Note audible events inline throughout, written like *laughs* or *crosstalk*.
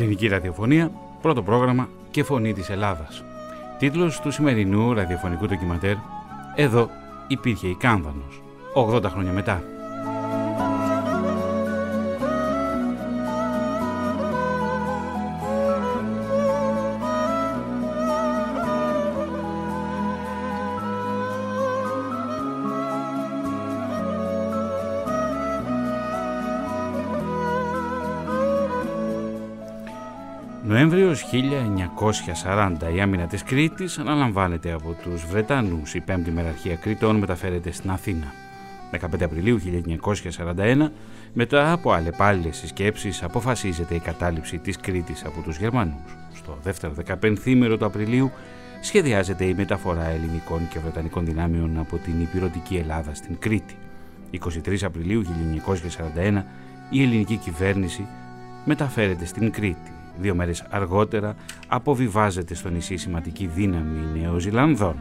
Ελληνική ραδιοφωνία, πρώτο πρόγραμμα και φωνή της Ελλάδας. Τίτλος του σημερινού ραδιοφωνικού ντοκιματέρ «Εδώ υπήρχε η Κάνδανος, 80 χρόνια μετά». 1940 η άμυνα της Κρήτης αναλαμβάνεται από τους Βρετανούς. Η πέμπτη μεραρχία Κρήτων μεταφέρεται στην Αθήνα. 15 Απριλίου 1941, μετά από αλλεπάλληλες συσκέψεις, αποφασίζεται η κατάληψη της Κρήτης από τους Γερμανούς. Στο δεύτερο 15 του Απριλίου σχεδιάζεται η μεταφορά ελληνικών και βρετανικών δυνάμεων από την υπηρετική Ελλάδα στην Κρήτη. 23 Απριλίου 1941 η ελληνική κυβέρνηση μεταφέρεται στην Κρήτη Δύο μέρες αργότερα αποβιβάζεται στο νησί σημαντική δύναμη Νεοζηλανδών.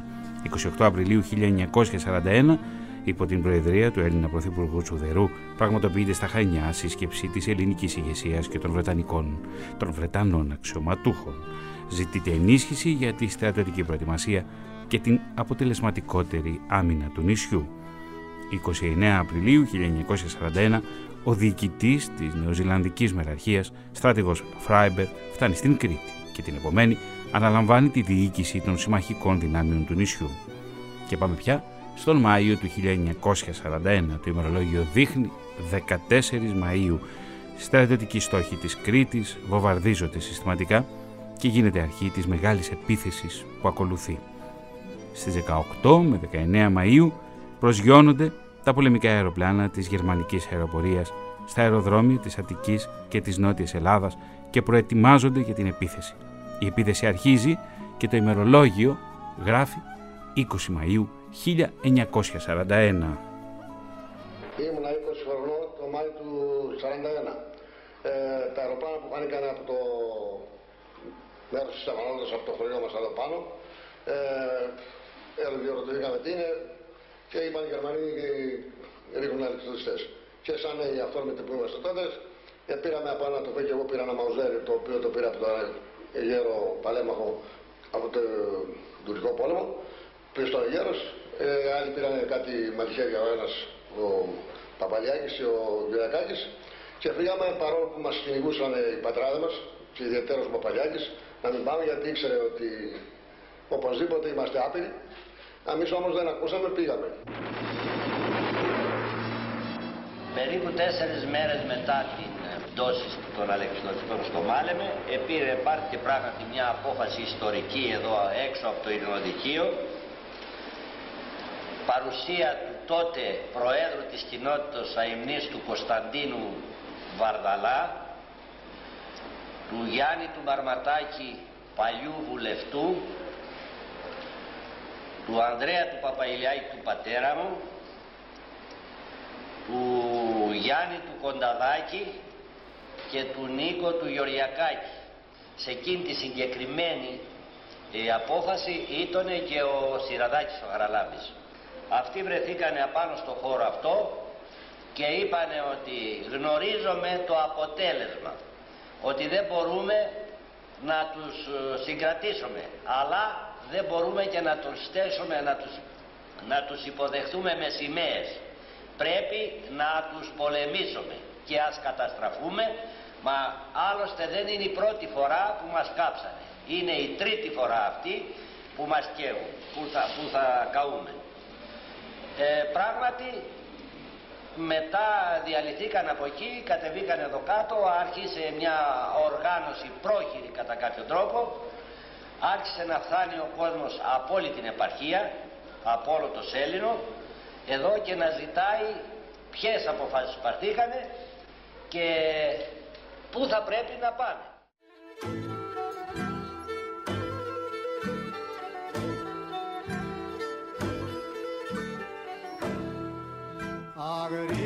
28 Απριλίου 1941 υπό την προεδρία του Έλληνα Πρωθυπουργού Τσουδερού πραγματοποιείται στα Χανιά σύσκεψη της ελληνικής ηγεσίας και των Βρετανικών, των Βρετανών αξιωματούχων. Ζητείται ενίσχυση για τη στρατιωτική προετοιμασία και την αποτελεσματικότερη άμυνα του νησιού. 29 Απριλίου 1941 ο διοικητής της Νεοζηλανδικής Μεραρχίας, στράτηγο Φράιμπερ, φτάνει στην Κρήτη και την επομένη αναλαμβάνει τη διοίκηση των συμμαχικών δυνάμεων του νησιού. Και πάμε πια στον Μάιο του 1941. Το ημερολόγιο δείχνει 14 Μαΐου στρατιωτικοί στόχοι της Κρήτης βομβαρδίζονται συστηματικά και γίνεται αρχή της μεγάλης επίθεσης που ακολουθεί. Στις 18 με 19 Μαΐου προσγειώνονται τα πολεμικά αεροπλάνα της γερμανικής αεροπορίας στα αεροδρόμια της Αττικής και της Νότιας Ελλάδας και προετοιμάζονται για την επίθεση. Η επίθεση αρχίζει και το ημερολόγιο γράφει 20 Μαΐου 1941. Ήμουνα 20 χρονών το Μάιο του 1941. Ε, τα αεροπλάνα που φάνηκαν από το μέρος της Αμανώντας, από το χωριό μας εδώ πάνω, ε, διορωτηθήκαμε τι είναι, και είπαν οι Γερμανοί ρίχνουν αλεξιδιστέ. Και σαν οι αυθόρμητοι που είμαστε τότε, ε, πήραμε από ένα τοπίο και εγώ πήρα ένα μαουζέρι το οποίο το πήρα από τον γέρο παλέμαχο από τον τουρκικό πόλεμο. Πήρε στον γέρος, ε, άλλοι πήραν κάτι μαχαίρια ο ένας ο Παπαλιάκης και ο Βιδακάκη. Και φύγαμε παρόλο που μας κυνηγούσαν οι πατράδες μας και ιδιαίτερος ο Παπαλιάκης να μην πάμε γιατί ήξερε ότι οπωσδήποτε είμαστε άπειροι εμείς όμως δεν ακούσαμε, πήγαμε. Περίπου τέσσερις μέρες μετά την πτώση των Αλεξιδοτικών στο Μάλεμε, επήρε, πάρθηκε πράγματι μια απόφαση ιστορική εδώ έξω από το Ειρηνοδικείο, παρουσία του τότε Προέδρου της κοινότητας αιμνής του Κωνσταντίνου Βαρδαλά, του Γιάννη του Μαρματάκη παλιού βουλευτού, του Ανδρέα του Παπαϊλιάκη του πατέρα μου, του Γιάννη του Κονταδάκη και του Νίκο του Γεωργιακάκη. Σε εκείνη τη συγκεκριμένη η απόφαση ήταν και ο Σιραδάκης ο Χαραλάμπης. Αυτοί βρεθήκανε απάνω στο χώρο αυτό και είπανε ότι γνωρίζουμε το αποτέλεσμα, ότι δεν μπορούμε να τους ε, συγκρατήσουμε, αλλά δεν μπορούμε και να τους στέσουμε, να τους, να τους υποδεχθούμε με σημαίες. Πρέπει να τους πολεμήσουμε και ας καταστραφούμε, μα άλλωστε δεν είναι η πρώτη φορά που μας κάψανε. Είναι η τρίτη φορά αυτή που μας καίουν, που θα, που θα καούμε. Ε, πράγματι μετά διαλυθήκαν από εκεί, κατεβήκαν εδώ κάτω, άρχισε μια οργάνωση πρόχειρη κατά κάποιο τρόπο άρχισε να φτάνει ο κόσμος από όλη την επαρχία, από όλο το Σέλινο, εδώ και να ζητάει ποιες αποφάσεις πάρθήκανε και πού θα πρέπει να πάνε. Αγρίμια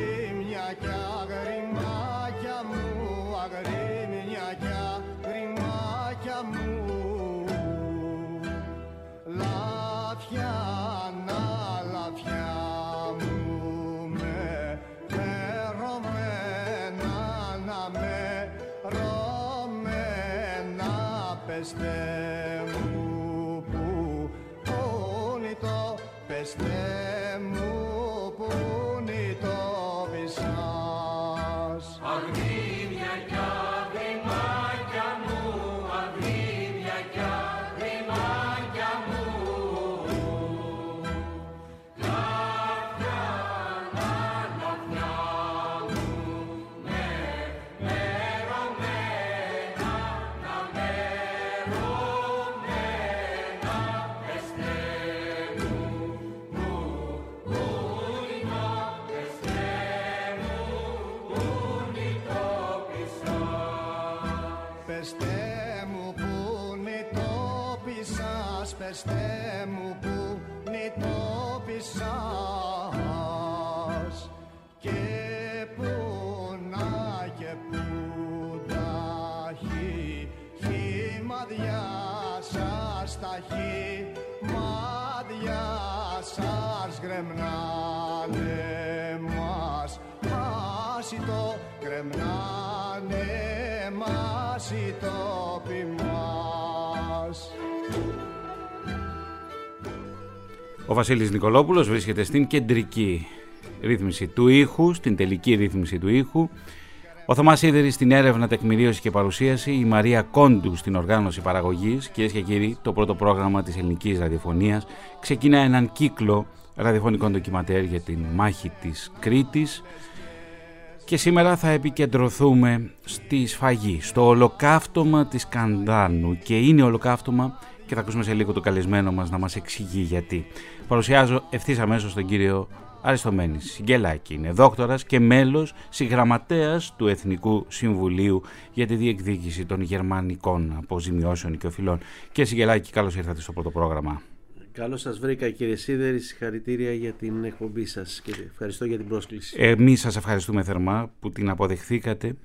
πεστε μου άσυτο γκρεμνάνε μας οι τόποι μας Ο Βασίλης Νικολόπουλος βρίσκεται στην κεντρική ρύθμιση του ήχου, στην τελική ρύθμιση του ήχου. Ο Θωμάς Σίδερης στην έρευνα, τεκμηρίωση και παρουσίαση, η Μαρία Κόντου στην οργάνωση παραγωγής. Κυρίες και κύριοι, το πρώτο πρόγραμμα της ελληνικής ραδιοφωνίας ξεκινά έναν κύκλο ραδιοφωνικών ντοκιματέρ για την μάχη της Κρήτης και σήμερα θα επικεντρωθούμε στη σφαγή, στο ολοκαύτωμα της Κανδάνου και είναι ολοκαύτωμα και θα ακούσουμε σε λίγο το καλεσμένο μας να μας εξηγεί γιατί. Παρουσιάζω ευθύς αμέσως τον κύριο Αριστομένη Σιγκελάκη. Είναι δόκτορας και μέλος συγγραμματέας του Εθνικού Συμβουλίου για τη διεκδίκηση των γερμανικών αποζημιώσεων και οφειλών. Κύριε Σιγκελάκη, καλώς ήρθατε στο πρώτο πρόγραμμα. Καλώς σας βρήκα κύριε Σίδερη, συγχαρητήρια για την εκπομπή σας και ευχαριστώ για την πρόσκληση. Εμείς σας ευχαριστούμε θερμά που την αποδεχθήκατε.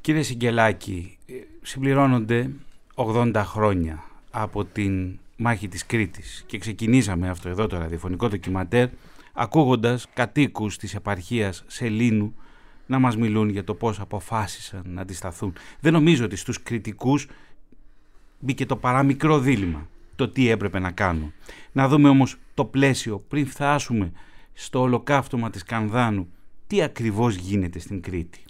Κύριε Σιγκελάκη, ε, συμπληρώνονται 80 χρόνια από την μάχη της Κρήτης και ξεκινήσαμε αυτό εδώ το ραδιοφωνικό ντοκιματέρ ακούγοντας κατοίκους της επαρχίας Σελήνου να μας μιλούν για το πώς αποφάσισαν να αντισταθούν. Δεν νομίζω ότι στους κριτικούς μπήκε το παραμικρό δίλημα το τι έπρεπε να κάνουν. Να δούμε όμως το πλαίσιο πριν φτάσουμε στο ολοκαύτωμα της Κανδάνου τι ακριβώς γίνεται στην Κρήτη.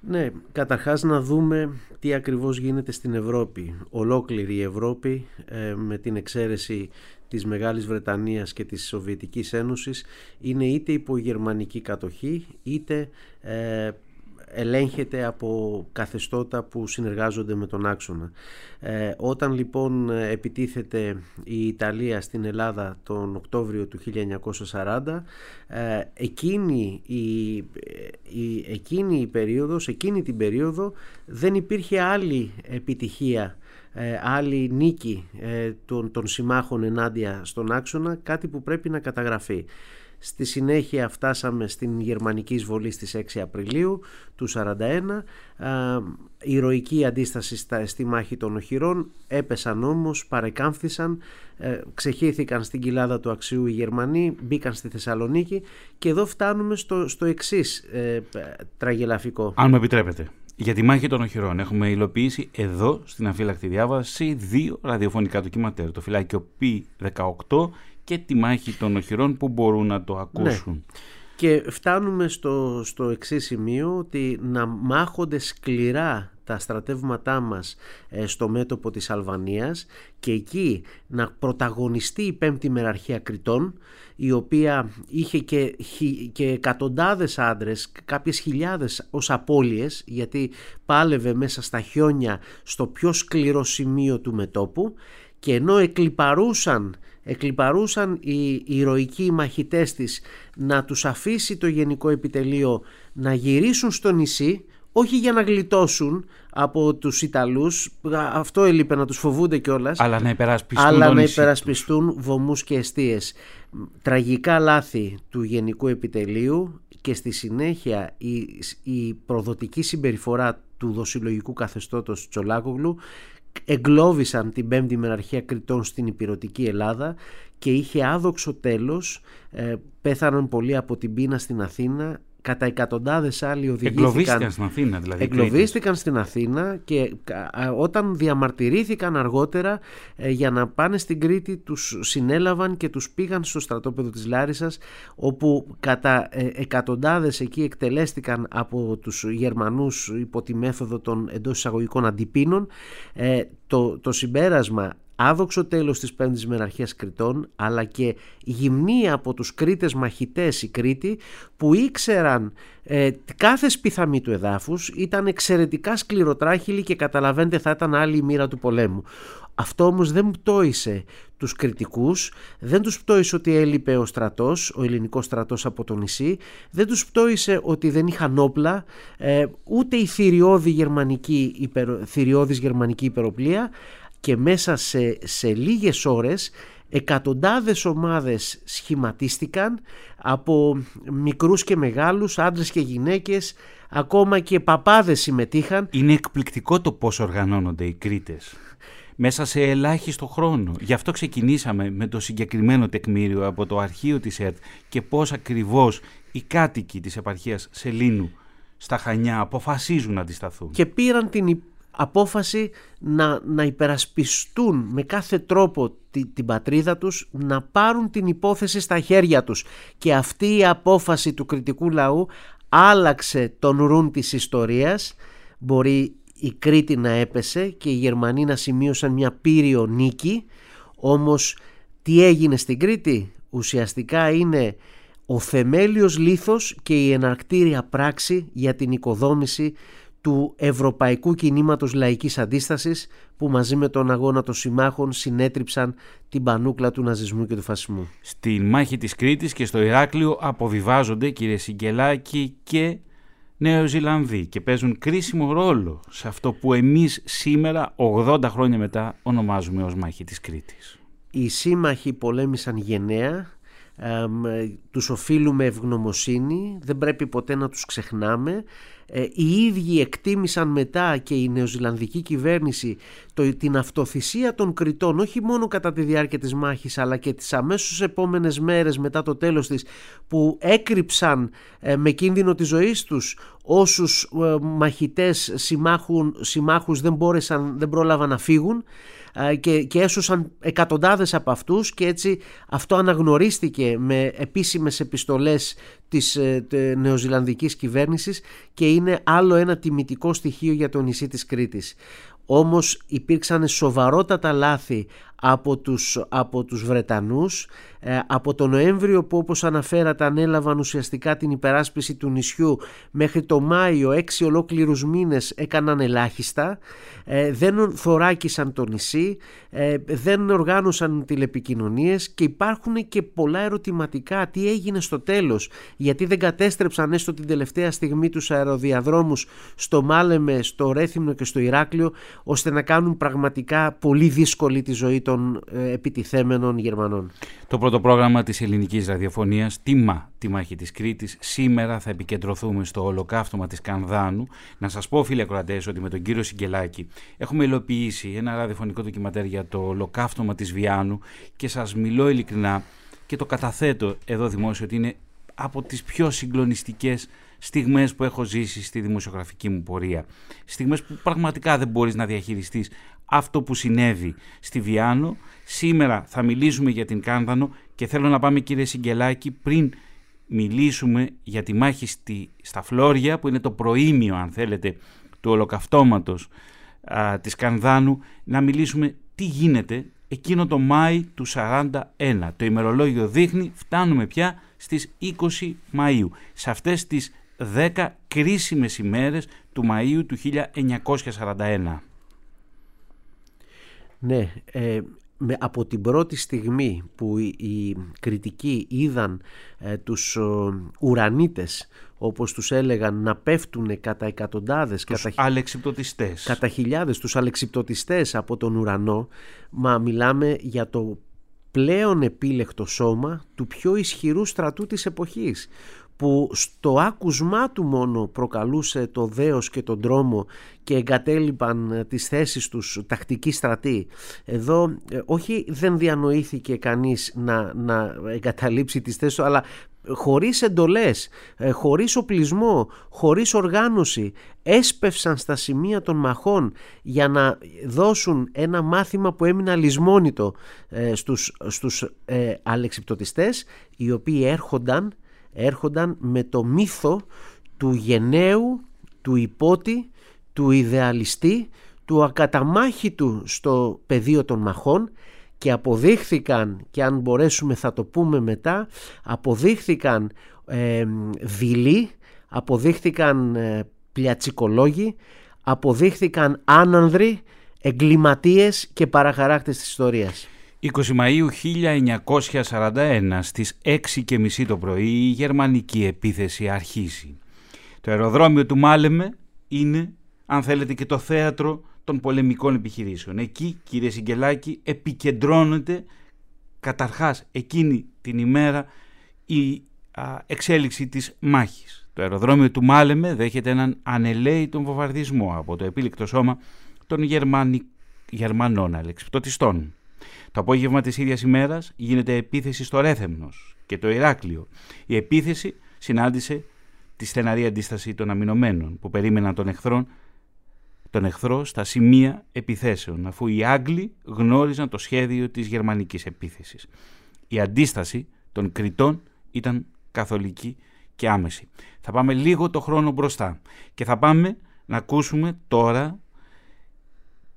Ναι, καταρχάς να δούμε τι ακριβώς γίνεται στην Ευρώπη. Ολόκληρη η Ευρώπη ε, με την εξαίρεση της Μεγάλης Βρετανίας και της Σοβιετικής Ένωσης είναι είτε υπό γερμανική κατοχή είτε ε, ελέγχεται από καθεστώτα που συνεργάζονται με τον άξονα. Ε, όταν λοιπόν επιτίθεται η Ιταλία στην Ελλάδα τον Οκτώβριο του 1940 ε, εκείνη, η, η, εκείνη η περίοδος, εκείνη την περίοδο δεν υπήρχε άλλη επιτυχία ε, άλλη νίκη ε, των, των συμμάχων ενάντια στον άξονα, κάτι που πρέπει να καταγραφεί. Στη συνέχεια φτάσαμε στην γερμανική εισβολή στις 6 Απριλίου του 1941. Η ηρωική αντίσταση στη μάχη των οχυρών έπεσαν όμως, παρεκάμφθησαν, ε, ξεχύθηκαν στην κοιλάδα του αξιού οι Γερμανοί, μπήκαν στη Θεσσαλονίκη και εδώ φτάνουμε στο, στο εξής ε, τραγελαφικό. Αν μου επιτρέπετε. Για τη μάχη των οχυρών έχουμε υλοποιήσει εδώ στην αφύλακτη διάβαση δύο ραδιοφωνικά ντοκιματέρ. Το φυλάκιο P18 και τη μάχη των οχυρών που μπορούν να το ακούσουν. Ναι. Και φτάνουμε στο, στο εξής σημείο ότι να μάχονται σκληρά τα στρατεύματά μας ε, στο μέτωπο της Αλβανίας και εκεί να πρωταγωνιστεί η πέμπτη μεραρχία Κρητών η οποία είχε και, και εκατοντάδες άντρες, κάποιες χιλιάδες ως απώλειες γιατί πάλευε μέσα στα χιόνια στο πιο σκληρό σημείο του μετόπου και ενώ εκλυπαρούσαν εκλυπαρούσαν οι ηρωικοί μαχητές της να τους αφήσει το γενικό επιτελείο να γυρίσουν στο νησί όχι για να γλιτώσουν από τους Ιταλούς αυτό έλειπε να τους φοβούνται κιόλας αλλά να υπερασπιστούν, αλλά να υπερασπιστούν βωμούς και αιστείες. Τραγικά λάθη του γενικού επιτελείου και στη συνέχεια η, η προδοτική συμπεριφορά του δοσυλλογικού καθεστώτος Τσολάκογλου εγκλώβησαν την πέμπτη μεραρχία Κρητών στην υπηρετική Ελλάδα και είχε άδοξο τέλος, ε, πέθαναν πολλοί από την πείνα στην Αθήνα κατά εκατοντάδες άλλοι οδηγήθηκαν. Εγκλωβίστηκαν στην Αθήνα δηλαδή. Εγκλωβίστηκαν στην Αθήνα και όταν διαμαρτυρήθηκαν αργότερα ε, για να πάνε στην Κρήτη τους συνέλαβαν και τους πήγαν στο στρατόπεδο της Λάρισας όπου κατά ε, εκατοντάδες εκεί εκτελέστηκαν από τους Γερμανούς υπό τη μέθοδο των εντός εισαγωγικών αντιπίνων. Ε, το, το συμπέρασμα άδοξο τέλος της πέμπτης μεραρχίας Κρητών αλλά και γυμνή από τους Κρήτες μαχητές οι Κρήτοι που ήξεραν ε, κάθε σπιθαμή του εδάφους ήταν εξαιρετικά σκληροτράχυλοι και καταλαβαίνετε θα ήταν άλλη η μοίρα του πολέμου. Αυτό όμως δεν πτώησε τους κριτικούς, δεν τους πτώησε ότι έλειπε ο στρατός, ο ελληνικός στρατός από το νησί, δεν τους πτώησε ότι δεν είχαν όπλα, ε, ούτε η θηριώδη γερμανική, υπερο, θηριώδης γερμανική υπεροπλία, και μέσα σε, σε λίγες ώρες εκατοντάδες ομάδες σχηματίστηκαν από μικρούς και μεγάλους, άντρες και γυναίκες, ακόμα και παπάδες συμμετείχαν. Είναι εκπληκτικό το πώς οργανώνονται οι Κρήτες μέσα σε ελάχιστο χρόνο. Γι' αυτό ξεκινήσαμε με το συγκεκριμένο τεκμήριο από το αρχείο της ΕΡΤ και πώς ακριβώς οι κάτοικοι της επαρχίας Σελήνου στα Χανιά αποφασίζουν να αντισταθούν. Και πήραν την απόφαση να, να υπερασπιστούν με κάθε τρόπο την πατρίδα τους, να πάρουν την υπόθεση στα χέρια τους. Και αυτή η απόφαση του κριτικού λαού άλλαξε τον ρούν της ιστορίας. Μπορεί η Κρήτη να έπεσε και οι Γερμανοί να σημείωσαν μια πύριο νίκη. Όμως τι έγινε στην Κρήτη; Ουσιαστικά είναι ο θεμέλιος λίθος και η εναρκτήρια πράξη για την οικοδόμηση του Ευρωπαϊκού Κινήματος Λαϊκής Αντίστασης που μαζί με τον αγώνα των συμμάχων συνέτριψαν την πανούκλα του ναζισμού και του φασισμού. Στη μάχη της Κρήτης και στο Ηράκλειο αποβιβάζονται κύριε Σιγκελάκη και Νέο Ζηλανδοί και παίζουν κρίσιμο ρόλο σε αυτό που εμείς σήμερα 80 χρόνια μετά ονομάζουμε ως μάχη της Κρήτης. Οι σύμμαχοι πολέμησαν γενναία, ε, τους οφείλουμε ευγνωμοσύνη, δεν πρέπει ποτέ να τους ξεχνάμε. Ε, οι ίδιοι εκτίμησαν μετά και η νεοζηλανδική κυβέρνηση το, την αυτοθυσία των Κριτών όχι μόνο κατά τη διάρκεια της μάχης αλλά και τις αμέσως επόμενες μέρες μετά το τέλος της που έκρυψαν ε, με κίνδυνο της ζωής τους όσους ε, μαχητές συμμάχουν, συμμάχους δεν, μπόρεσαν, δεν πρόλαβαν να φύγουν και, και έσωσαν εκατοντάδες από αυτούς και έτσι αυτό αναγνωρίστηκε με επίσημες επιστολές της ε, νεοζηλανδικής κυβέρνησης και είναι άλλο ένα τιμητικό στοιχείο για το νησί της Κρήτης. Όμως υπήρξαν σοβαρότατα λάθη από τους, από τους Βρετανούς. Ε, από τον Νοέμβριο που όπως αναφέρατε ανέλαβαν ουσιαστικά την υπεράσπιση του νησιού μέχρι το Μάιο έξι ολόκληρους μήνες έκαναν ελάχιστα. Ε, δεν θωράκισαν το νησί ε, δεν οργάνωσαν τηλεπικοινωνίες και υπάρχουν και πολλά ερωτηματικά. Τι έγινε στο τέλος; Γιατί δεν κατέστρεψαν έστω την τελευταία στιγμή τους αεροδιαδρόμους στο Μάλεμε, στο Ρέθυμνο και στο Ηράκλειο ώστε να κάνουν πραγματικά πολύ δύσκολη τη ζωή των επιτιθέμενων Γερμανών. Το πρώτο πρόγραμμα της ελληνικής ραδιοφωνίας «Τίμα, τη μάχη της Κρήτης». Σήμερα θα επικεντρωθούμε στο ολοκαύτωμα της Κανδάνου. Να σας πω φίλοι ακροατές ότι με τον κύριο Σιγκελάκη έχουμε υλοποιήσει ένα ραδιοφωνικό ντοκιματέρ για το ολοκαύτωμα της Βιάνου και σας μιλώ ειλικρινά και το καταθέτω εδώ δημόσιο ότι είναι από τις πιο συγκλονιστικές στιγμές που έχω ζήσει στη δημοσιογραφική μου πορεία. Στιγμές που πραγματικά δεν μπορείς να διαχειριστείς αυτό που συνέβη στη Βιάνο. Σήμερα θα μιλήσουμε για την Κάνδανο και θέλω να πάμε κύριε Σιγκελάκη πριν μιλήσουμε για τη μάχη στη, στα Φλόρια που είναι το προήμιο αν θέλετε του ολοκαυτώματος α, της Κανδάνου να μιλήσουμε τι γίνεται εκείνο το Μάη του 41. Το ημερολόγιο δείχνει φτάνουμε πια στις 20 Μαΐου. Σε αυτές τις 10 κρίσιμες ημέρες του Μαΐου του 1941. Ναι, ε, με, από την πρώτη στιγμή που οι, οι κριτικοί είδαν ε, τους ο, ουρανίτες όπως τους έλεγαν να πέφτουν κατά εκατοντάδες τους κατά, αλεξιπτωτιστές κατά χιλιάδες τους αλεξιπτωτιστές από τον ουρανό μα μιλάμε για το πλέον επίλεκτο σώμα του πιο ισχυρού στρατού της εποχής που στο άκουσμά του μόνο προκαλούσε το δέος και τον τρόμο και εγκατέλειπαν ε, τις θέσεις τους τακτικοί στρατοί. Εδώ ε, όχι δεν διανοήθηκε κανείς να, να εγκαταλείψει τις θέσεις του αλλά χωρίς εντολές, ε, χωρίς οπλισμό, χωρίς οργάνωση έσπευσαν στα σημεία των μαχών για να δώσουν ένα μάθημα που έμεινε αλυσμόνητο στους, στους ε, αλεξιπτωτιστές οι οποίοι έρχονταν έρχονταν με το μύθο του γενναίου, του υπότη, του ιδεαλιστή, του ακαταμάχητου στο πεδίο των μαχών και αποδείχθηκαν και αν μπορέσουμε θα το πούμε μετά αποδείχθηκαν ε, δειλοί, αποδείχθηκαν ε, πλιατσικολόγοι, αποδείχθηκαν άνανδροι, εγκληματίες και παραχαράκτες της ιστορίας. 20 Μαΐου 1941 στις 6.30 το πρωί η γερμανική επίθεση αρχίζει. Το αεροδρόμιο του Μάλεμε είναι, αν θέλετε, και το θέατρο των πολεμικών επιχειρήσεων. Εκεί, κύριε Σιγκελάκη, επικεντρώνεται καταρχάς εκείνη την ημέρα η εξέλιξη της μάχης. Το αεροδρόμιο του Μάλεμε δέχεται έναν ανελαίητον βομβαρδισμό από το επίλεκτο σώμα των Γερμανι... Γερμανών αλεξιπτωτιστών. Το απόγευμα της ίδιας ημέρας γίνεται επίθεση στο Ρέθεμνος και το Ηράκλειο. Η επίθεση συνάντησε τη στεναρή αντίσταση των αμυνωμένων που περίμεναν τον εχθρό, τον εχθρό στα σημεία επιθέσεων αφού οι Άγγλοι γνώριζαν το σχέδιο της γερμανικής επίθεσης. Η αντίσταση των Κριτών ήταν καθολική και άμεση. Θα πάμε λίγο το χρόνο μπροστά και θα πάμε να ακούσουμε τώρα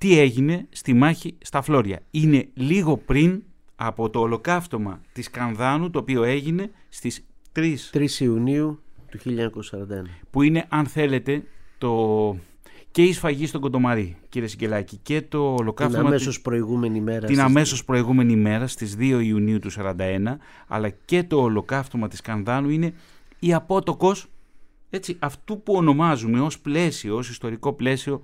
τι έγινε στη μάχη στα Φλόρια. Είναι λίγο πριν από το ολοκαύτωμα της Κανδάνου το οποίο έγινε στις 3, 3 Ιουνίου του 1941. Που είναι αν θέλετε το... και η σφαγή στον Κοντομαρί κύριε Σικελάκη και το ολοκαύτωμα... Την αμέσως προηγούμενη μέρα. Την αμέσως προηγούμενη μέρα στις 2 Ιουνίου του 1941 αλλά και το ολοκαύτωμα της Κανδάνου είναι η απότοκος έτσι, αυτού που ονομάζουμε ως πλαίσιο, ως ιστορικό πλαίσιο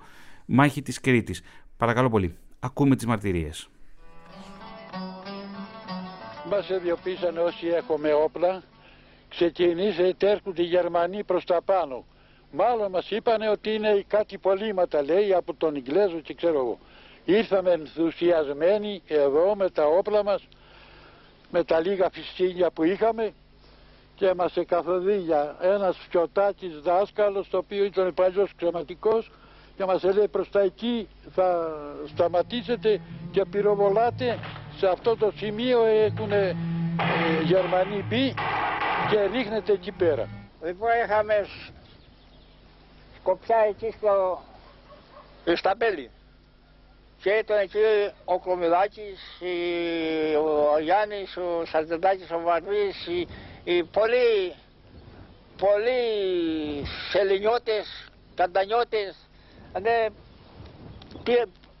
μάχη της Κρήτης. Παρακαλώ πολύ. Ακούμε τις μαρτυρίες. Μας εδιοποίησαν όσοι έχουμε όπλα. Ξεκινήσε έρχονται οι Γερμανοί προς τα πάνω. Μάλλον μας είπανε ότι είναι κάτι πολύματα λέει από τον Ιγκλέζο και ξέρω εγώ. Ήρθαμε ενθουσιασμένοι εδώ με τα όπλα μας, με τα λίγα φυστήλια που είχαμε και μας εκαθοδίγια ένας φιωτάκης δάσκαλος, το οποίο ήταν παλιός ξεματικός, και μας λέει προς τα εκεί θα σταματήσετε και πυροβολάτε. Σε αυτό το σημείο έχουν ε, Γερμανοί μπει και ρίχνετε εκεί πέρα. Λοιπόν είχαμε σκοπιά εκεί στο Ισταμπέλη και ήταν εκεί ο Κομιδάκης, ο Γιάννης, ο Σαρτεντάκης, ο Βαρβής, οι, οι πολλοί, πολλοί σελινιώτες, καντανιώτες ναι,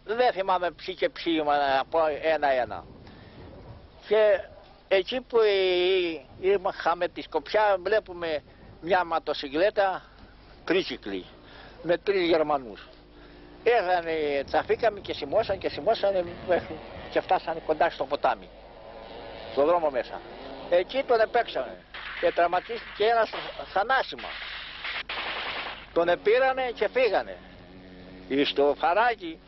δεν θυμάμαι ποιοι και ποιοι από ένα-ένα. Και εκεί που είχαμε τη σκοπιά βλέπουμε μια ματοσυκλέτα τρίσικλη με τρεις Γερμανούς. Έγανε, τσαφήκαμε και σημώσαν και σημώσαν και φτάσανε κοντά στο ποτάμι, στο δρόμο μέσα. Εκεί τον επέξανε και τραυματίστηκε ένας θανάσιμα. Τον επήρανε και φύγανε στο φαράγγι,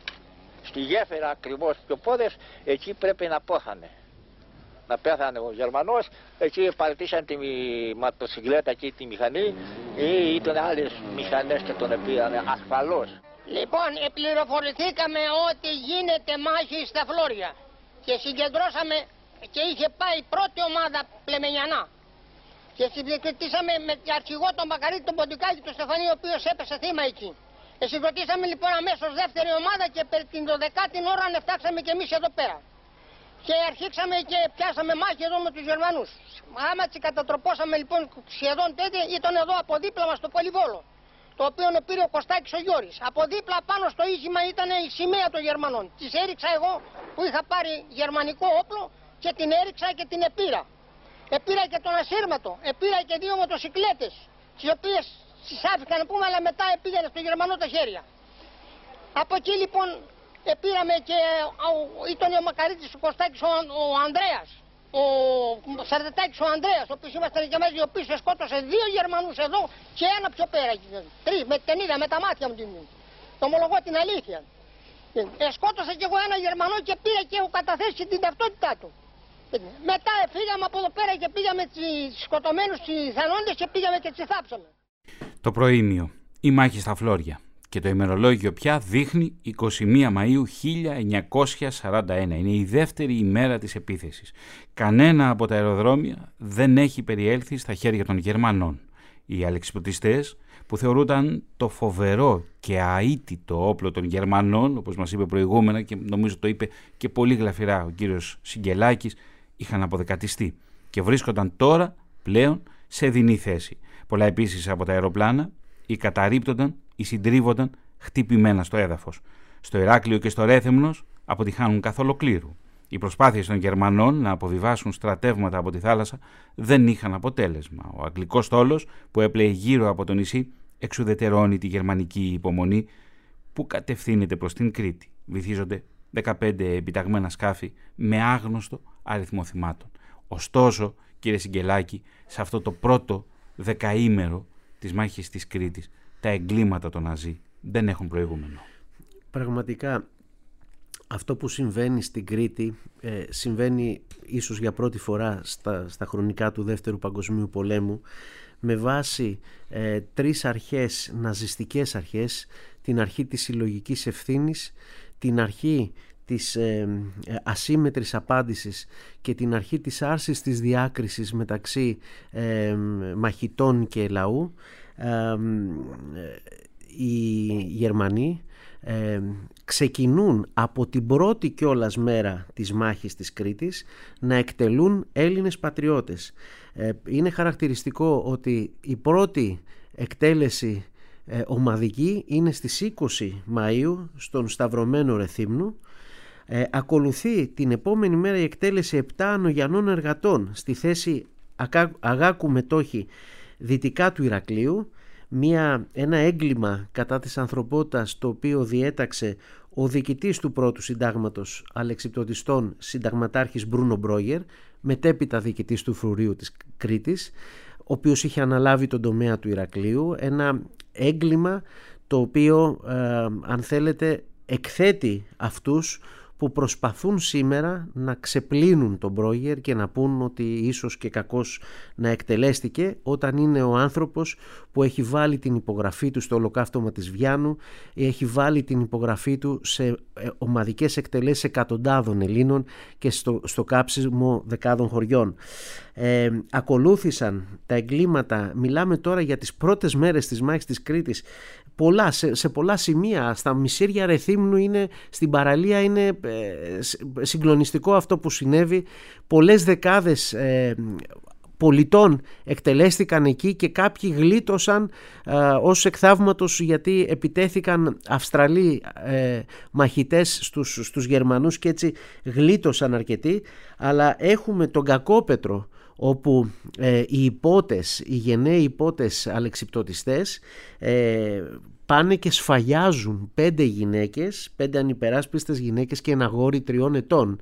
στη γέφυρα ακριβώς πιο πόδες, εκεί πρέπει να πόθανε. Να πέθανε ο Γερμανός, εκεί παρατήσαν τη ματοσυκλέτα εκεί τη μηχανή ή ήταν άλλες μηχανές και τον πήρανε ασφαλώς. Λοιπόν, πληροφορηθήκαμε ότι γίνεται μάχη στα Φλόρια και συγκεντρώσαμε και είχε πάει πρώτη ομάδα πλεμενιανά. Και συγκεκριτήσαμε με αρχηγό τον Μακαρίτη τον Ποντικάκη του Στεφανίου, ο οποίος έπεσε θύμα εκεί. Συγκροτήσαμε λοιπόν αμέσως δεύτερη ομάδα και την 12η ώρα ανεφτάξαμε και εμείς εδώ πέρα. Και αρχίξαμε και πιάσαμε μάχη εδώ με τους Γερμανούς. Άμα τι κατατροπώσαμε λοιπόν σχεδόν τέτοια, ήταν εδώ από δίπλα μας το Πολυβόλο. Το οποίο πήρε ο Κωστάκης ο Γιώρης. Από δίπλα πάνω στο ήγημα ήταν η σημαία των Γερμανών. Τις έριξα εγώ που είχα πάρει γερμανικό όπλο και την έριξα και την επήρα. Επήρα και τον ασύρματο. Επήρα και δύο μοτοσυκλέτες. Τι οποίες συσάφηκαν να πούμε, αλλά μετά πήγαινε στο Γερμανό τα χέρια. Από εκεί λοιπόν πήραμε και ήταν ο Μακαρίτης ο Κωστάκης ο, ο Ανδρέας ο Σαρδετάκης ο Ανδρέας, ο οποίος ήμασταν και μαζί, ο οποίος σκότωσε δύο Γερμανούς εδώ και ένα πιο πέρα. Τρεις, με την είδα, με τα μάτια μου την Το ομολογώ την αλήθεια. Ε, σκότωσε και εγώ ένα Γερμανό και πήρα και έχω καταθέσει την ταυτότητά του. Ε, μετά φύγαμε από εδώ πέρα και πήγαμε τους σκοτωμένους θανόντες και πήγαμε και τις θάψαμε. Το προήμιο, η μάχη στα Φλόρια και το ημερολόγιο πια δείχνει 21 Μαΐου 1941. Είναι η δεύτερη ημέρα της επίθεσης. Κανένα από τα αεροδρόμια δεν έχει περιέλθει στα χέρια των Γερμανών. Οι αλεξιπτωτιστές που θεωρούνταν το φοβερό και αίτητο όπλο των Γερμανών, όπως μας είπε προηγούμενα και νομίζω το είπε και πολύ γλαφυρά ο κύριος Σιγκελάκης, είχαν αποδεκατιστεί και βρίσκονταν τώρα πλέον σε δινή θέση. Πολλά επίσης από τα αεροπλάνα ή καταρρύπτονταν ή συντρίβονταν χτυπημένα στο έδαφος. Στο Ηράκλειο και στο Ρέθεμνος αποτυχάνουν καθ' ολοκλήρου. Οι προσπάθειες των Γερμανών να αποβιβάσουν στρατεύματα από τη θάλασσα δεν είχαν αποτέλεσμα. Ο αγγλικός στόλος που έπλεε γύρω από το νησί εξουδετερώνει τη γερμανική υπομονή που κατευθύνεται προς την Κρήτη. Βυθίζονται 15 επιταγμένα σκάφη με άγνωστο αριθμό θυμάτων. Ωστόσο, κύριε Σιγκελάκη, σε αυτό το πρώτο δεκαήμερο της μάχης της Κρήτης, τα εγκλήματα των Ναζί δεν έχουν προηγούμενο. Πραγματικά αυτό που συμβαίνει στην Κρήτη ε, συμβαίνει ίσως για πρώτη φορά στα, στα χρονικά του Δεύτερου Παγκοσμίου Πολέμου με βάση ε, τρεις αρχές, ναζιστικές αρχές, την αρχή της συλλογικής ευθύνης, την αρχή της ε, ε, ασύμετρης απάντησης και την αρχή της άρσης της διάκρισης μεταξύ ε, μαχητών και λαού ε, οι Γερμανοί ξεκινούν από την πρώτη κιόλας μέρα της μάχης της Κρήτης να εκτελούν Έλληνες πατριώτες. είναι χαρακτηριστικό ότι η πρώτη εκτέλεση ομαδική είναι στις 20 Μαΐου στον Σταυρωμένο Ρεθύμνου ε, ακολουθεί την επόμενη μέρα η εκτέλεση 7 ανογιανών εργατών στη θέση Αγάκου Μετόχη δυτικά του Ηρακλείου. Μια, ένα έγκλημα κατά της ανθρωπότητας το οποίο διέταξε ο διοικητής του πρώτου συντάγματος αλεξιπτωτιστών συνταγματάρχης Μπρούνο Μπρόγερ μετέπειτα διοικητής του Φρουρίου της Κρήτης ο οποίος είχε αναλάβει τον τομέα του Ηρακλείου. Ένα έγκλημα το οποίο ε, αν θέλετε εκθέτει αυτούς που προσπαθούν σήμερα να ξεπλύνουν τον Μπρόγερ και να πούν ότι ίσως και κακός να εκτελέστηκε όταν είναι ο άνθρωπος που έχει βάλει την υπογραφή του στο ολοκαύτωμα της Βιάνου έχει βάλει την υπογραφή του σε ε, ομαδικές εκτελέσεις εκατοντάδων Ελλήνων και στο, στο κάψιμο δεκάδων χωριών. Ε, ακολούθησαν τα εγκλήματα, μιλάμε τώρα για τις πρώτες μέρες της μάχης της Κρήτης πολλά, σε, πολλά σημεία. Στα μισήρια Ρεθύμνου είναι, στην παραλία είναι ε, συγκλονιστικό αυτό που συνέβη. Πολλές δεκάδες ε, πολιτών εκτελέστηκαν εκεί και κάποιοι γλίτωσαν ε, ως εκθαύματος γιατί επιτέθηκαν Αυστραλοί ε, μαχητές στους, στους Γερμανούς και έτσι γλίτωσαν αρκετοί αλλά έχουμε τον Κακόπετρο όπου ε, οι υπότες, οι γενναίοι υπότες αλεξιπτωτιστές ε, πάνε και σφαγιάζουν πέντε γυναίκες, πέντε ανυπεράσπιστες γυναίκες και ένα γόρι τριών ετών.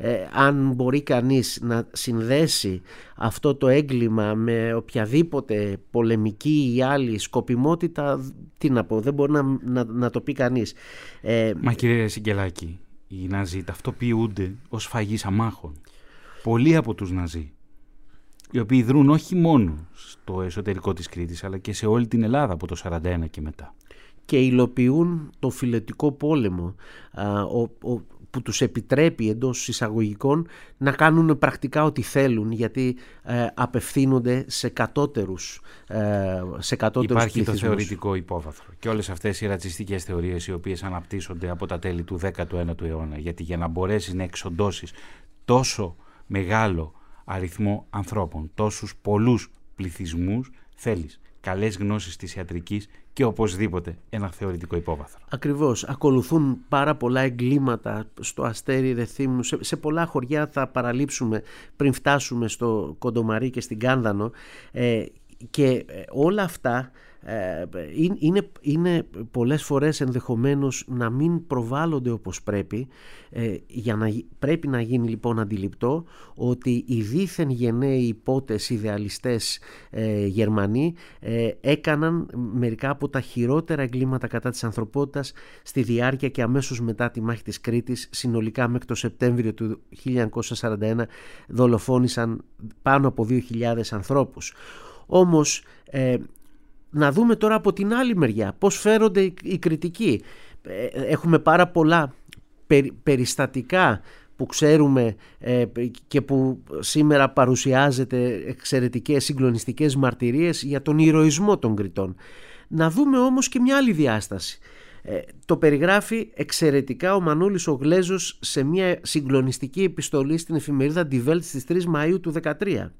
Ε, αν μπορεί κανείς να συνδέσει αυτό το έγκλημα με οποιαδήποτε πολεμική ή άλλη σκοπιμότητα, τι να πω, δεν μπορεί να, να, να το πει κανείς. Ε, Μα κύριε Σιγκελάκη, οι Ναζί ταυτοποιούνται ως φαγής αμάχων. Πολλοί από τους Ναζί οι οποίοι δρούν όχι μόνο στο εσωτερικό της Κρήτης αλλά και σε όλη την Ελλάδα από το 1941 και μετά. Και υλοποιούν το φιλετικό πόλεμο που τους επιτρέπει εντός εισαγωγικών να κάνουν πρακτικά ό,τι θέλουν γιατί ε, απευθύνονται σε κατώτερους, ε, σε κατώτερους Υπάρχει το θεωρητικό υπόβαθρο και όλες αυτές οι ρατσιστικές θεωρίες οι οποίες αναπτύσσονται από τα τέλη του 19ου αιώνα γιατί για να μπορέσεις να εξοντώσεις τόσο μεγάλο αριθμό ανθρώπων, τόσους πολλούς πληθυσμούς θέλεις καλές γνώσεις της ιατρικής και οπωσδήποτε ένα θεωρητικό υπόβαθρο. Ακριβώς. Ακολουθούν πάρα πολλά εγκλήματα στο Αστέρι Ρεθύμνου. Σε, σε πολλά χωριά θα παραλείψουμε πριν φτάσουμε στο Κοντομαρί και στην Κάνδανο ε, και ε, όλα αυτά ε, είναι, είναι πολλές φορές ενδεχομένως να μην προβάλλονται όπως πρέπει ε, για να πρέπει να γίνει λοιπόν αντιληπτό ότι οι δίθεν γενναίοι υπότες ιδεαλιστές ε, Γερμανοί ε, έκαναν μερικά από τα χειρότερα εγκλήματα κατά της ανθρωπότητας στη διάρκεια και αμέσως μετά τη μάχη της Κρήτης συνολικά μέχρι το Σεπτέμβριο του 1941 δολοφόνησαν πάνω από 2.000 ανθρώπους. Όμως να δούμε τώρα από την άλλη μεριά πώς φέρονται οι κριτικοί. Ε, έχουμε πάρα πολλά περιστατικά που ξέρουμε ε, και που σήμερα παρουσιάζεται εξαιρετικές συγκλονιστικές μαρτυρίες για τον ηρωισμό των Κρητών. Να δούμε όμως και μια άλλη διάσταση. Ε, το περιγράφει εξαιρετικά ο Μανούλης ο Γλέζος σε μια συγκλονιστική επιστολή στην εφημερίδα Die Welt στις 3 Μαΐου του 2013.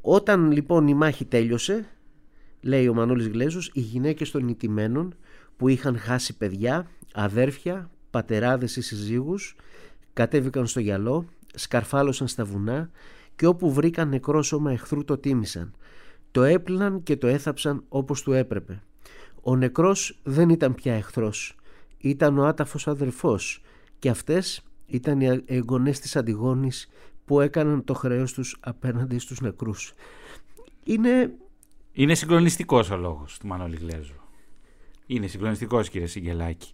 όταν λοιπόν η μάχη τέλειωσε λέει ο Μανώλης Γλέζος, οι γυναίκες των νητημένων που είχαν χάσει παιδιά, αδέρφια, πατεράδες ή συζύγους, κατέβηκαν στο γυαλό, σκαρφάλωσαν στα βουνά και όπου βρήκαν νεκρό σώμα εχθρού το τίμησαν. Το έπλυναν και το έθαψαν όπως του έπρεπε. Ο νεκρός δεν ήταν πια εχθρός, ήταν ο άταφος αδερφός και αυτές ήταν οι εγγονές της Αντιγόνης που έκαναν το χρέος τους απέναντι στους νεκρούς. Είναι είναι συγκλονιστικός ο λόγος του Μανώλη Γλέζου. Είναι συγκλονιστικός, κύριε Σιγκελάκη.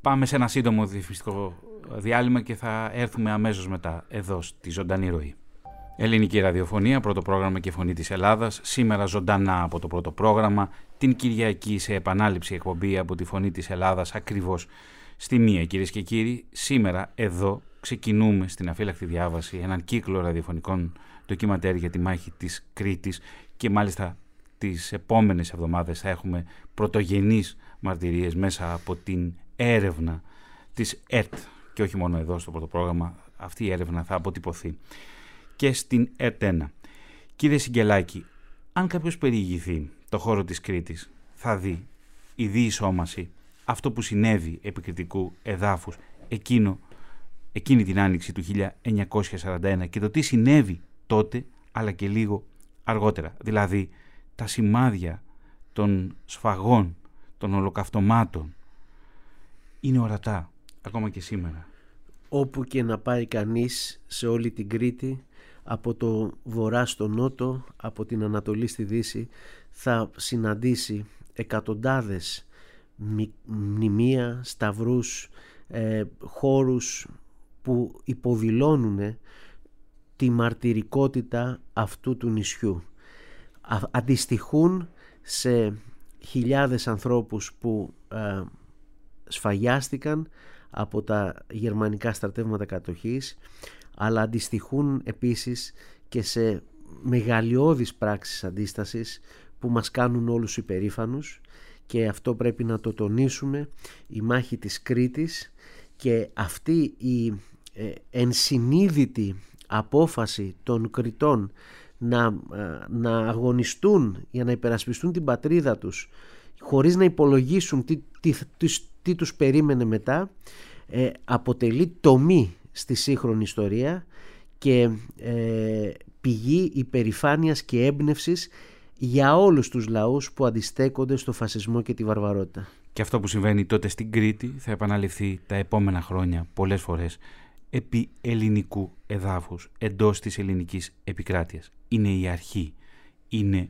Πάμε σε ένα σύντομο διευθυντικό διάλειμμα και θα έρθουμε αμέσως μετά εδώ στη ζωντανή ροή. Ελληνική ραδιοφωνία, πρώτο πρόγραμμα και φωνή της Ελλάδας. Σήμερα ζωντανά από το πρώτο πρόγραμμα. Την Κυριακή σε επανάληψη εκπομπή από τη φωνή της Ελλάδας ακριβώς στη μία, κυρίες και κύριοι. Σήμερα εδώ ξεκινούμε στην αφύλακτη διάβαση έναν κύκλο ραδιοφωνικών ντοκιματέρ για τη μάχη της Κρήτης και μάλιστα τις επόμενες εβδομάδες θα έχουμε πρωτογενείς μαρτυρίες μέσα από την έρευνα της ΕΡΤ και όχι μόνο εδώ στο πρώτο πρόγραμμα, αυτή η έρευνα θα αποτυπωθεί και στην ΕΡΤ 1. Κύριε Σιγκελάκη, αν κάποιος περιηγηθεί το χώρο της Κρήτης θα δει η διεισόμαση, αυτό που συνέβη επί κριτικού εδάφους εκείνο, εκείνη την άνοιξη του 1941 και το τι συνέβη τότε αλλά και λίγο αργότερα. Δηλαδή τα σημάδια των σφαγών, των ολοκαυτωμάτων είναι ορατά ακόμα και σήμερα. Όπου και να πάει κανείς σε όλη την Κρήτη από το βορρά στο νότο, από την Ανατολή στη Δύση θα συναντήσει εκατοντάδες μνημεία, σταυρούς, ε, χώρους που υποδηλώνουν τη μαρτυρικότητα αυτού του νησιού αντιστοιχούν σε χιλιάδες ανθρώπους που ε, σφαγιάστηκαν από τα γερμανικά στρατεύματα κατοχής αλλά αντιστοιχούν επίσης και σε μεγαλειώδεις πράξεις αντίστασης που μας κάνουν όλους υπερήφανους. Και αυτό πρέπει να το τονίσουμε η μάχη της Κρήτης και αυτή η ε, ενσυνείδητη απόφαση των Κρητών να, ε, να αγωνιστούν για να υπερασπιστούν την πατρίδα τους χωρίς να υπολογίσουν τι, τι, τις, τι τους περίμενε μετά ε, αποτελεί τομή στη σύγχρονη ιστορία και ε, πηγή υπερηφάνειας και έμπνευσης για όλους τους λαούς που αντιστέκονται στο φασισμό και τη βαρβαρότητα. Και αυτό που συμβαίνει τότε στην Κρήτη θα επαναληφθεί τα επόμενα χρόνια πολλές φορές επί ελληνικού εδάφους εντός της ελληνικής επικράτειας. Είναι η αρχή. Είναι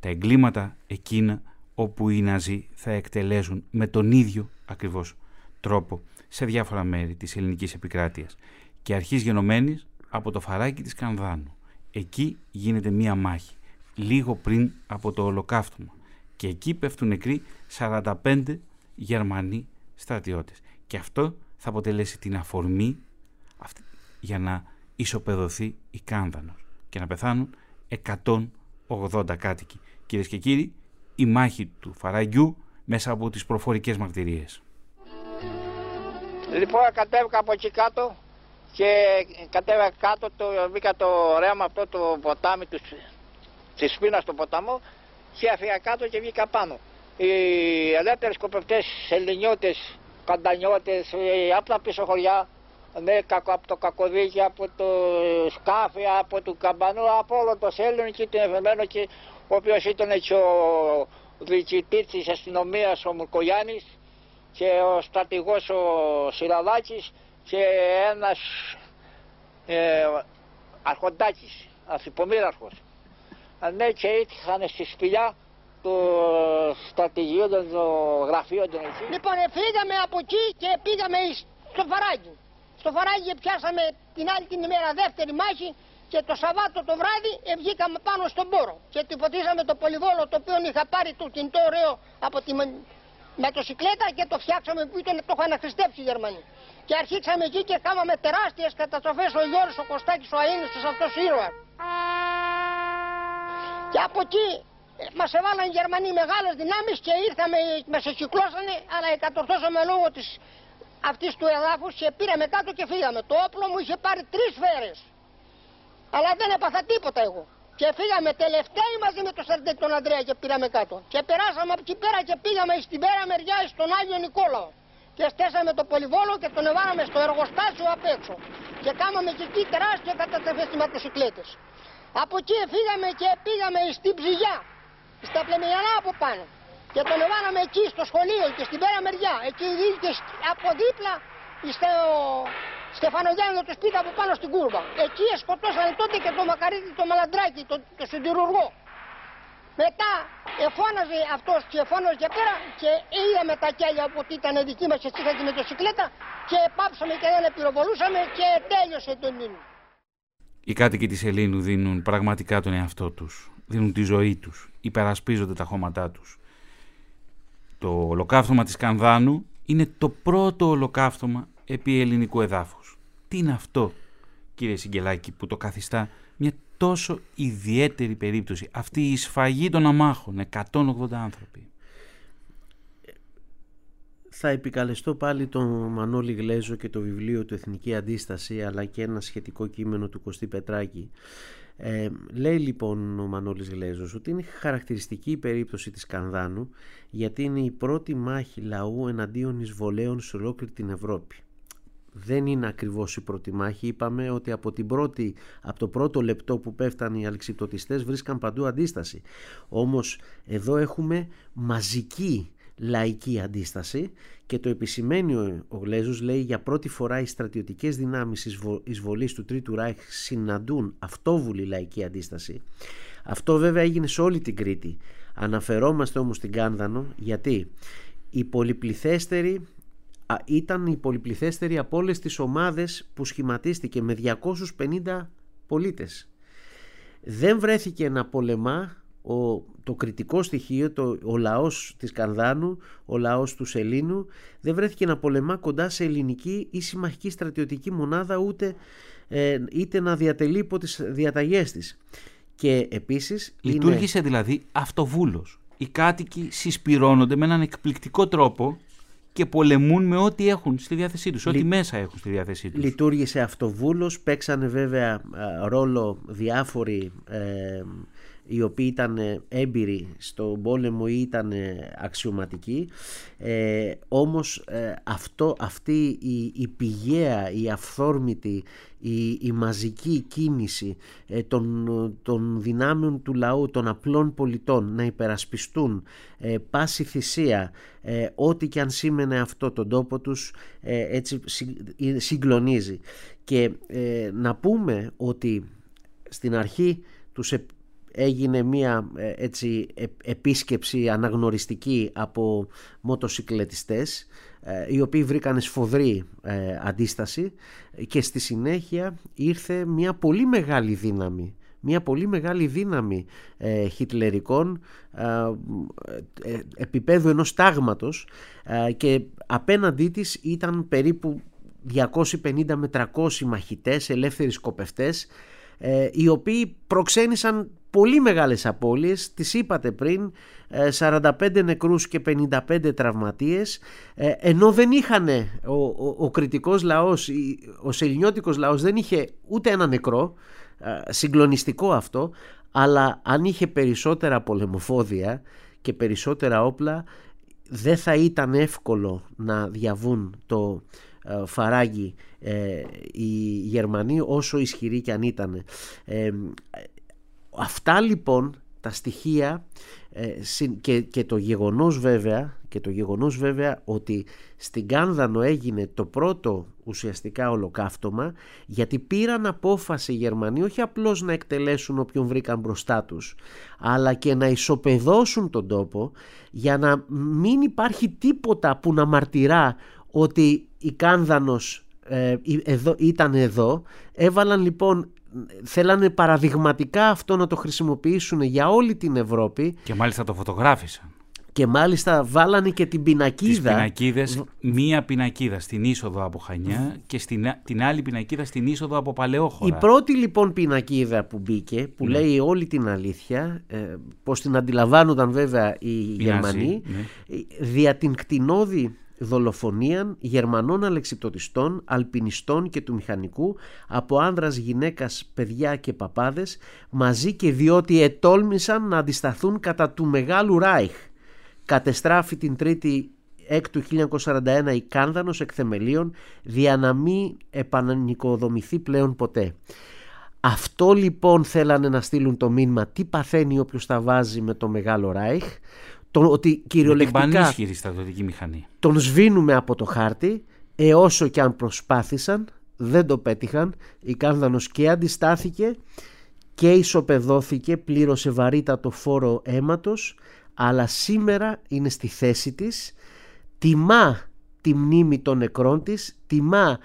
τα εγκλήματα εκείνα όπου οι Ναζί θα εκτελέσουν με τον ίδιο ακριβώς τρόπο σε διάφορα μέρη της ελληνικής επικράτειας και αρχής γενομένης από το φαράκι της Κανδάνου. Εκεί γίνεται μία μάχη, λίγο πριν από το ολοκαύτωμα και εκεί πέφτουν νεκροί 45 Γερμανοί στρατιώτες. Και αυτό θα αποτελέσει την αφορμή αυτή, για να ισοπεδωθεί η Κάνδανος και να πεθάνουν 180 κάτοικοι. Κυρίες και κύριοι, η μάχη του Φαραγγιού μέσα από τις προφορικές μαρτυρίες. Λοιπόν, κατέβηκα από εκεί κάτω και κατέβηκα κάτω, το, μπήκα το ρέμα αυτό το ποτάμι του, της σπίνας του ποταμού και αφήγα κάτω και βγήκα πάνω. Οι ελεύθεροι σκοπευτές ελληνιώτες, καντανιώτες, από τα πίσω χωριά ναι, από το Κακοδίκη, από το Σκάφι, από το Καμπανού, από όλο το Σέλλον και την Εφεμένο και ο οποίος ήταν και ο, διοικητής της αστυνομίας ο Μουρκογιάννης και ο στρατηγός ο Σιραδάκης και ένας ε, αρχοντάκης, ανθυπομήραρχος. Ναι και ήρθαν στη σπηλιά του στρατηγείου των γραφείων των εκεί. Λοιπόν, φύγαμε από εκεί και πήγαμε στο Φαράγγι. Στο Φαράγγι πιάσαμε την άλλη την ημέρα δεύτερη μάχη και το Σαββάτο το βράδυ βγήκαμε πάνω στον πόρο και τυπωτήσαμε το πολυβόλο το οποίο είχα πάρει το κινητό ωραίο από τη μοτοσυκλέτα και το φτιάξαμε που ήταν, το είχαν χρηστέψει οι Γερμανοί. Και αρχίσαμε εκεί και κάναμε τεράστιες καταστροφές ο Γιώργος, ο Κωστάκης, ο Αΐνης, αυτός ήρωας. Και από εκεί ε, μας έβαλαν οι Γερμανοί μεγάλες δυνάμεις και ήρθαμε, μας εκυκλώσανε, αλλά εκατορθώσαμε λόγω της αυτής του εδάφους και πήραμε κάτω και φύγαμε. Το όπλο μου είχε πάρει τρεις φέρες. Αλλά δεν έπαθα τίποτα εγώ. Και φύγαμε τελευταίοι μαζί με τον Σαρντέκ τον Ανδρέα και πήραμε κάτω. Και περάσαμε από εκεί πέρα και πήγαμε στην πέρα μεριά στον Άγιο Νικόλαο. Και στέσαμε το πολυβόλο και τον εβάραμε στο εργοστάσιο απ' έξω. Και κάναμε και εκεί τεράστια καταστροφή στις ματοσυκλέτες. Από εκεί φύγαμε και πήγαμε στην ψυγιά, στα πλεμιανά από πάνω. Και τον εβάραμε εκεί στο σχολείο και στην πέρα μεριά. Εκεί και από δίπλα στο Στεφανογιάννη το σπίτι από πάνω στην κούρβα. Εκεί σκοτώσανε τότε και το μακαρίτι το μαλαντράκι, το, το συντηρουργό. Μετά εφώναζε αυτός και εφώναζε και πέρα και είδαμε τα κέλια που ήταν δική μας και είχα τη μετοσυκλέτα και πάψαμε και δεν πυροβολούσαμε και τέλειωσε τον Ελλήνου. Οι κάτοικοι της Ελλήνου δίνουν πραγματικά τον εαυτό τους, δίνουν τη ζωή τους, υπερασπίζονται τα χώματά τους. Το ολοκαύτωμα της Κανδάνου είναι το πρώτο ολοκαύτωμα επί ελληνικού εδάφους. Τι είναι αυτό, κύριε Σιγκελάκη, που το καθιστά μια τόσο ιδιαίτερη περίπτωση; Αυτή η σφαγή των αμάχων, 180 άνθρωποι. Θα επικαλεστώ πάλι τον Μανώλη Γλέζο και το βιβλίο του Εθνική Αντίσταση αλλά και ένα σχετικό κείμενο του Κωστή Πετράκη. Ε, λέει λοιπόν ο Μανώλης Γλέζος ότι είναι χαρακτηριστική η περίπτωση της Κανδάνου γιατί είναι η πρώτη μάχη λαού εναντίον εισβολέων σε ολόκληρη την Ευρώπη δεν είναι ακριβώς η πρώτη μάχη. Είπαμε ότι από, την πρώτη, από το πρώτο λεπτό που πέφταν οι αλεξιπτωτιστές βρίσκαν παντού αντίσταση. Όμως εδώ έχουμε μαζική λαϊκή αντίσταση και το επισημαίνει ο Γλέζος λέει για πρώτη φορά οι στρατιωτικές δυνάμεις εισβολής του Τρίτου Ράιχ συναντούν αυτόβουλη λαϊκή αντίσταση. Αυτό βέβαια έγινε σε όλη την Κρήτη. Αναφερόμαστε όμως στην Κάνδανο γιατί; Η πολυπληθέστερη ήταν η πολυπληθέστερη από όλες τις ομάδες που σχηματίστηκε με 250 πολίτες. Δεν βρέθηκε να πολεμά ο, το κριτικό στοιχείο, το, ο λαός της Κανδάνου, ο λαός του Σελήνου, δεν βρέθηκε να πολεμά κοντά σε ελληνική ή συμμαχική στρατιωτική μονάδα ούτε ε, είτε να διατελεί υπό τις διαταγές της. Και επίσης... Λειτουργήσε δηλαδή αυτοβούλος. Οι κάτοικοι συσπυρώνονται με έναν εκπληκτικό τρόπο και πολεμούν με ό,τι έχουν στη διάθεσή τους, ό,τι μέσα έχουν στη διάθεσή τους. Λειτουργήσε αυτοβούλος, παίξανε βέβαια ρόλο διάφοροι ε, οι οποίοι ήταν έμπειροι στον πόλεμο ή ήταν αξιωματικοί. Ε, όμως ε, αυτό, αυτή η, η πηγαία, η αυθόρμητη, η, η μαζική κίνηση ε, των, των δυνάμεων του λαού, των απλών πολιτών να υπερασπιστούν ε, πάση θυσία ε, ό,τι και αν σήμαινε αυτό τον τόπο τους έτσι συγκλονίζει. Και να πούμε ότι στην αρχή τους έγινε μία ε, έτσι επίσκεψη αναγνωριστική από μοτοσυκλετιστές ε, οι οποίοι βρήκαν σφοδρή ε, αντίσταση και στη συνέχεια ήρθε μια πολύ μεγάλη δύναμη μια πολύ μεγάλη δύναμη χιτλερικών επίπεδου ενός τάγματος και απέναντί της ήταν περίπου 250 με 300 μαχητές, ελεύθεροι σκοπευτές οι οποίοι προξένησαν πολύ μεγάλες απώλειες, τις είπατε πριν, 45 ε, νεκρούς και 55 τραυματίες, ε, ενώ δεν είχαν ο, ο, ο κριτικός λαός, ο σελινιώτικος λαός δεν είχε ούτε ένα νεκρό, ε, συγκλονιστικό αυτό, αλλά αν είχε περισσότερα πολεμοφόδια και περισσότερα όπλα, δεν θα ήταν εύκολο να διαβούν το φαράγγι οι Γερμανοί όσο ισχυροί και αν ήταν. Αυτά λοιπόν τα στοιχεία και, και το γεγονός βέβαια και το γεγονός βέβαια ότι στην Κάνδανο έγινε το πρώτο ουσιαστικά ολοκαύτωμα γιατί πήραν απόφαση οι Γερμανοί όχι απλώς να εκτελέσουν όποιον βρήκαν μπροστά τους αλλά και να ισοπεδώσουν τον τόπο για να μην υπάρχει τίποτα που να μαρτυρά ότι η Κάνδανος ε, εδώ, ήταν εδώ. Έβαλαν λοιπόν θέλανε παραδειγματικά αυτό να το χρησιμοποιήσουν για όλη την Ευρώπη και μάλιστα το φωτογράφησαν και μάλιστα βάλανε και την πινακίδα. Τις πινακίδες, μία πινακίδα στην είσοδο από Χανιά και στην, την άλλη πινακίδα στην είσοδο από Παλαιόχώρα. Η πρώτη λοιπόν πινακίδα που μπήκε, που ναι. λέει όλη την αλήθεια, ε, πώς την αντιλαμβάνονταν βέβαια οι Γερμανοί, ναι. δια την κτηνόδη δολοφονία Γερμανών αλεξιπτωτιστών, αλπινιστών και του μηχανικού από άνδρας, γυναίκας, παιδιά και παπάδες μαζί και διότι ετόλμησαν να αντισταθούν κατά του Μεγάλου Ράιχ κατεστράφει την 3η έκτου 1941 η Κάνδανος εκ θεμελίων δια να μην επανανοικοδομηθεί πλέον ποτέ. Αυτό λοιπόν θέλανε να στείλουν το μήνυμα τι παθαίνει όποιος τα βάζει με το Μεγάλο Ράιχ το, ότι κυριολεκτικά μηχανή. τον σβήνουμε από το χάρτη εώσο και αν προσπάθησαν δεν το πέτυχαν η Κάνδανος και αντιστάθηκε και ισοπεδώθηκε πλήρωσε βαρύτατο φόρο αίματος αλλά σήμερα είναι στη θέση της, τιμά τη μνήμη των νεκρών της, τιμά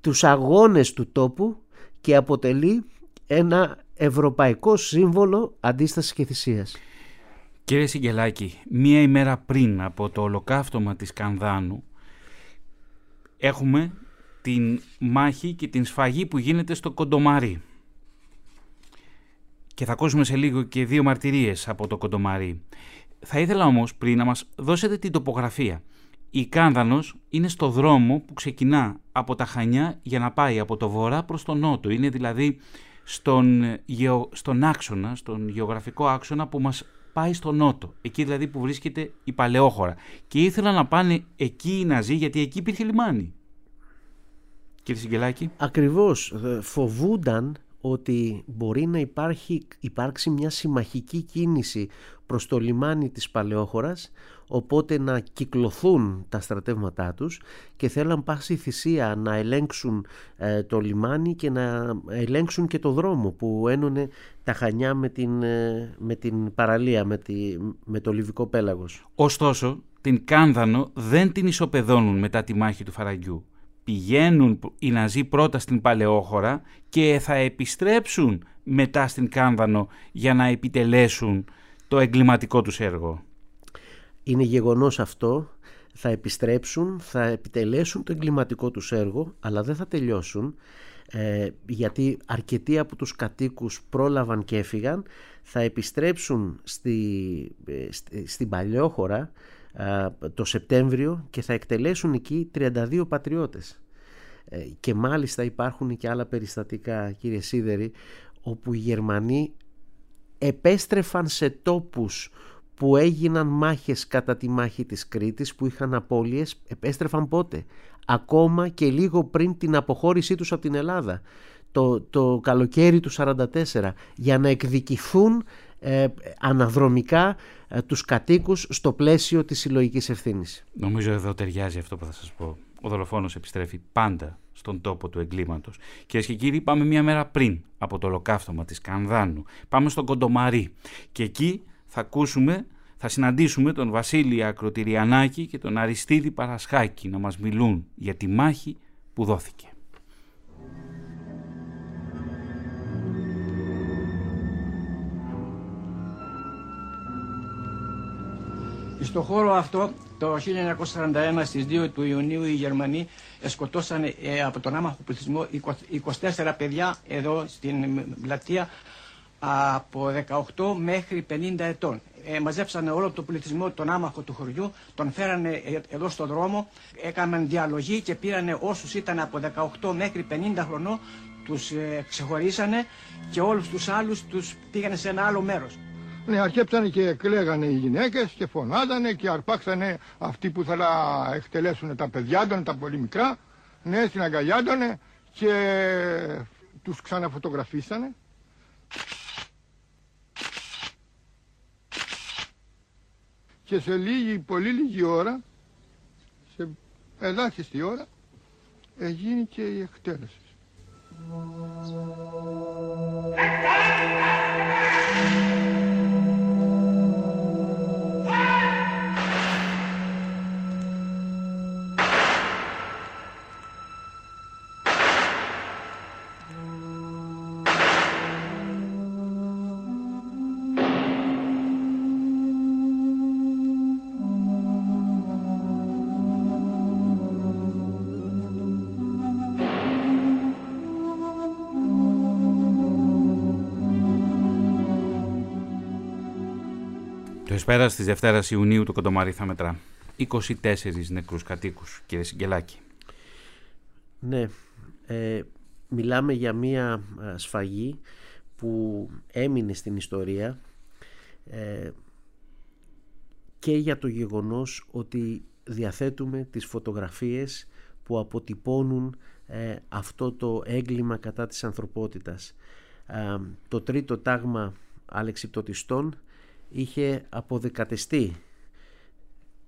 τους αγώνες του τόπου και αποτελεί ένα ευρωπαϊκό σύμβολο αντίστασης και θυσίας. Κύριε Σιγκελάκη, μία ημέρα πριν από το ολοκαύτωμα της Κανδάνου έχουμε την μάχη και την σφαγή που γίνεται στο Κοντομάρι. Και θα ακούσουμε σε λίγο και δύο μαρτυρίες από το Κοντομάρι. Θα ήθελα όμως πριν να μας δώσετε την τοπογραφία. Η Κάνδανος είναι στο δρόμο που ξεκινά από τα Χανιά για να πάει από το βορρά προς το νότο. Είναι δηλαδή στον, στον άξονα, στον γεωγραφικό άξονα που μας πάει στο νότο. Εκεί δηλαδή που βρίσκεται η Παλαιόχώρα. Και ήθελα να πάνε εκεί οι Ναζί γιατί εκεί υπήρχε λιμάνι. Κύριε Σιγκελάκη. Ακριβώς. Ε, φοβούνταν ότι μπορεί να υπάρχει, υπάρξει μια συμμαχική κίνηση προς το λιμάνι της Παλαιόχωρας οπότε να κυκλοθούν τα στρατεύματά τους και θέλαν πάση θυσία να ελέγξουν ε, το λιμάνι και να ελέγξουν και το δρόμο που ένωνε τα Χανιά με την, ε, με την παραλία, με, τη, με το Λιβικό πέλαγος. Ωστόσο, την Κάνδανο δεν την ισοπεδώνουν μετά τη μάχη του Φαραγγιού πηγαίνουν οι Ναζί πρώτα στην Παλαιόχώρα και θα επιστρέψουν μετά στην Κάνδανο για να επιτελέσουν το εγκληματικό τους έργο. Είναι γεγονός αυτό, θα επιστρέψουν, θα επιτελέσουν το εγκληματικό τους έργο, αλλά δεν θα τελειώσουν, ε, γιατί αρκετοί από τους κατοίκους πρόλαβαν και έφυγαν, θα επιστρέψουν στη, ε, στην Παλαιόχώρα το Σεπτέμβριο και θα εκτελέσουν εκεί 32 πατριώτες. Ε, και μάλιστα υπάρχουν και άλλα περιστατικά κύριε Σίδερη όπου οι Γερμανοί επέστρεφαν σε τόπους που έγιναν μάχες κατά τη μάχη της Κρήτης που είχαν απώλειες επέστρεφαν πότε; Ακόμα και λίγο πριν την αποχώρησή τους από την Ελλάδα το, το καλοκαίρι του 1944 για να εκδικηθούν ε, αναδρομικά ε, τους κατοίκους στο πλαίσιο της συλλογικής ευθύνης. Νομίζω εδώ ταιριάζει αυτό που θα σας πω. Ο δολοφόνος επιστρέφει πάντα στον τόπο του εγκλήματος. Κυρίες και κύριοι, πάμε μία μέρα πριν από το ολοκαύτωμα της Κανδάνου. Πάμε στον Κοντομαρί και εκεί θα ακούσουμε, θα συναντήσουμε τον Βασίλη Ακροτηριανάκη και τον Αριστίδη Παρασχάκη να μας μιλούν για τη μάχη που δόθηκε. Στο χώρο αυτό το 1941 στις 2 του Ιουνίου οι Γερμανοί σκοτώσαν ε, από τον άμαχο πληθυσμό 24 παιδιά εδώ στην πλατεία από 18 μέχρι 50 ετών. Ε, μαζέψανε όλο το πληθυσμό τον άμαχο του χωριού, τον φέρανε ε, εδώ στον δρόμο, έκαναν διαλογή και πήρανε όσους ήταν από 18 μέχρι 50 χρονών, τους ε, ξεχωρίσανε και όλους τους άλλους τους πήγανε σε ένα άλλο μέρος. Ναι, αρχέψανε και κλαίγανε οι γυναίκες και φωνάζανε και αρπάξανε αυτοί που θα εκτελέσουν τα παιδιά των, τα πολύ μικρά. Ναι, στην αγκαλιά και τους ξαναφωτογραφίσανε. και σε λίγη, πολύ λίγη ώρα, σε ελάχιστη ώρα, έγινε και η εκτέλεση. Πέρα τη Δευτέρας Ιουνίου το Κοντομαρί θα μετρά 24 νεκρούς κατοίκους, κύριε Σιγκελάκη. Ναι, ε, μιλάμε για μία σφαγή που έμεινε στην ιστορία ε, και για το γεγονός ότι διαθέτουμε τις φωτογραφίες που αποτυπώνουν ε, αυτό το έγκλημα κατά της ανθρωπότητας. το τρίτο τάγμα αλεξιπτωτιστών είχε αποδεκατεστεί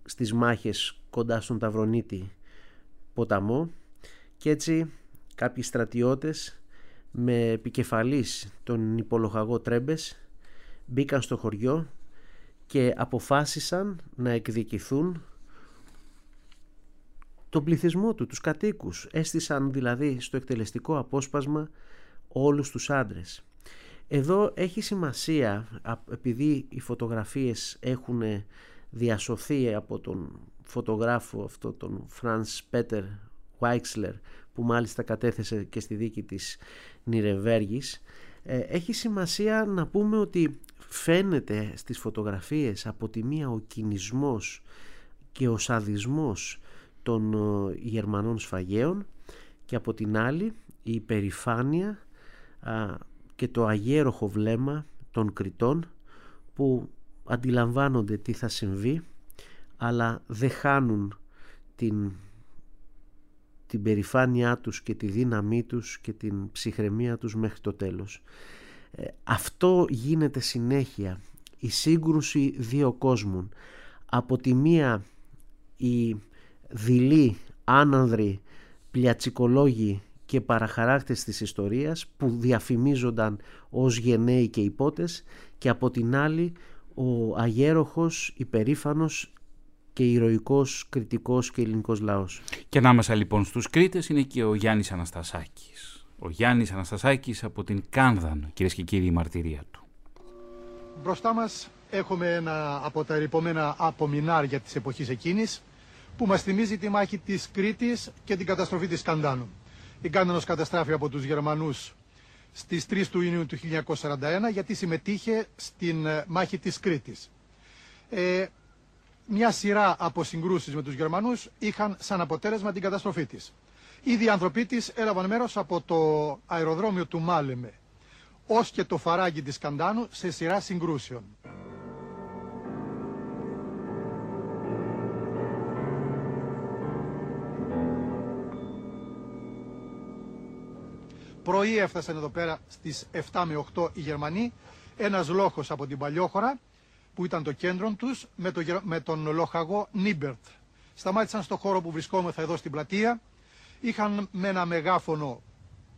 στις μάχες κοντά στον Ταυρονίτη ποταμό και έτσι κάποιοι στρατιώτες με επικεφαλής τον υπολογαγό Τρέμπες μπήκαν στο χωριό και αποφάσισαν να εκδικηθούν τον πληθυσμό του, τους κατοίκους. Έστησαν δηλαδή στο εκτελεστικό απόσπασμα όλους τους άντρες. Εδώ έχει σημασία επειδή οι φωτογραφίες έχουν διασωθεί από τον φωτογράφο αυτό τον Φρανς Πέτερ Βάιξλερ που μάλιστα κατέθεσε και στη δίκη της Νυρεμβέργης ε, έχει σημασία να πούμε ότι φαίνεται στις φωτογραφίες από τη μία ο κυνισμός και ο σαδισμός των ε, Γερμανών σφαγέων και από την άλλη η υπερηφάνεια και το αγέροχο βλέμμα των κριτών που αντιλαμβάνονται τι θα συμβεί αλλά δεν χάνουν την, την περηφάνειά τους και τη δύναμή τους και την ψυχραιμία τους μέχρι το τέλος. Ε, αυτό γίνεται συνέχεια, η σύγκρουση δύο κόσμων. Από τη μία οι δειλοί, άνανδροι, πλιατσικολόγοι και παραχαράκτες της ιστορίας που διαφημίζονταν ως γενναίοι και υπότες και από την άλλη ο αγέροχος, υπερήφανος και ηρωικός κριτικός και ελληνικός λαός. Και ανάμεσα λοιπόν στους Κρήτες είναι και ο Γιάννης Αναστασάκης. Ο Γιάννης Αναστασάκης από την Κάνδαν, κυρίες και κύριοι, η μαρτυρία του. Μπροστά μας έχουμε ένα από τα ερυπωμένα απομεινάρια της εποχής εκείνης που μας θυμίζει τη μάχη της Κρήτης και την καταστροφή της Καντάνου. Η Κάνδανος καταστράφει από τους Γερμανούς στις 3 του Ιουνίου του 1941 γιατί συμμετείχε στην ε, μάχη της Κρήτης. Ε, μια σειρά από συγκρούσεις με τους Γερμανούς είχαν σαν αποτέλεσμα την καταστροφή της. Ήδη οι άνθρωποι της έλαβαν μέρος από το αεροδρόμιο του Μάλεμε ως και το φαράγγι της Καντάνου σε σειρά συγκρούσεων. Πρωί έφτασαν εδώ πέρα στις 7 με 8 οι Γερμανοί, ένας λόχος από την Παλιόχωρα, που ήταν το κέντρο τους, με, το, με τον λοχαγό Νίμπερτ. Σταμάτησαν στο χώρο που βρισκόμεθα εδώ στην πλατεία, είχαν με ένα μεγάφωνο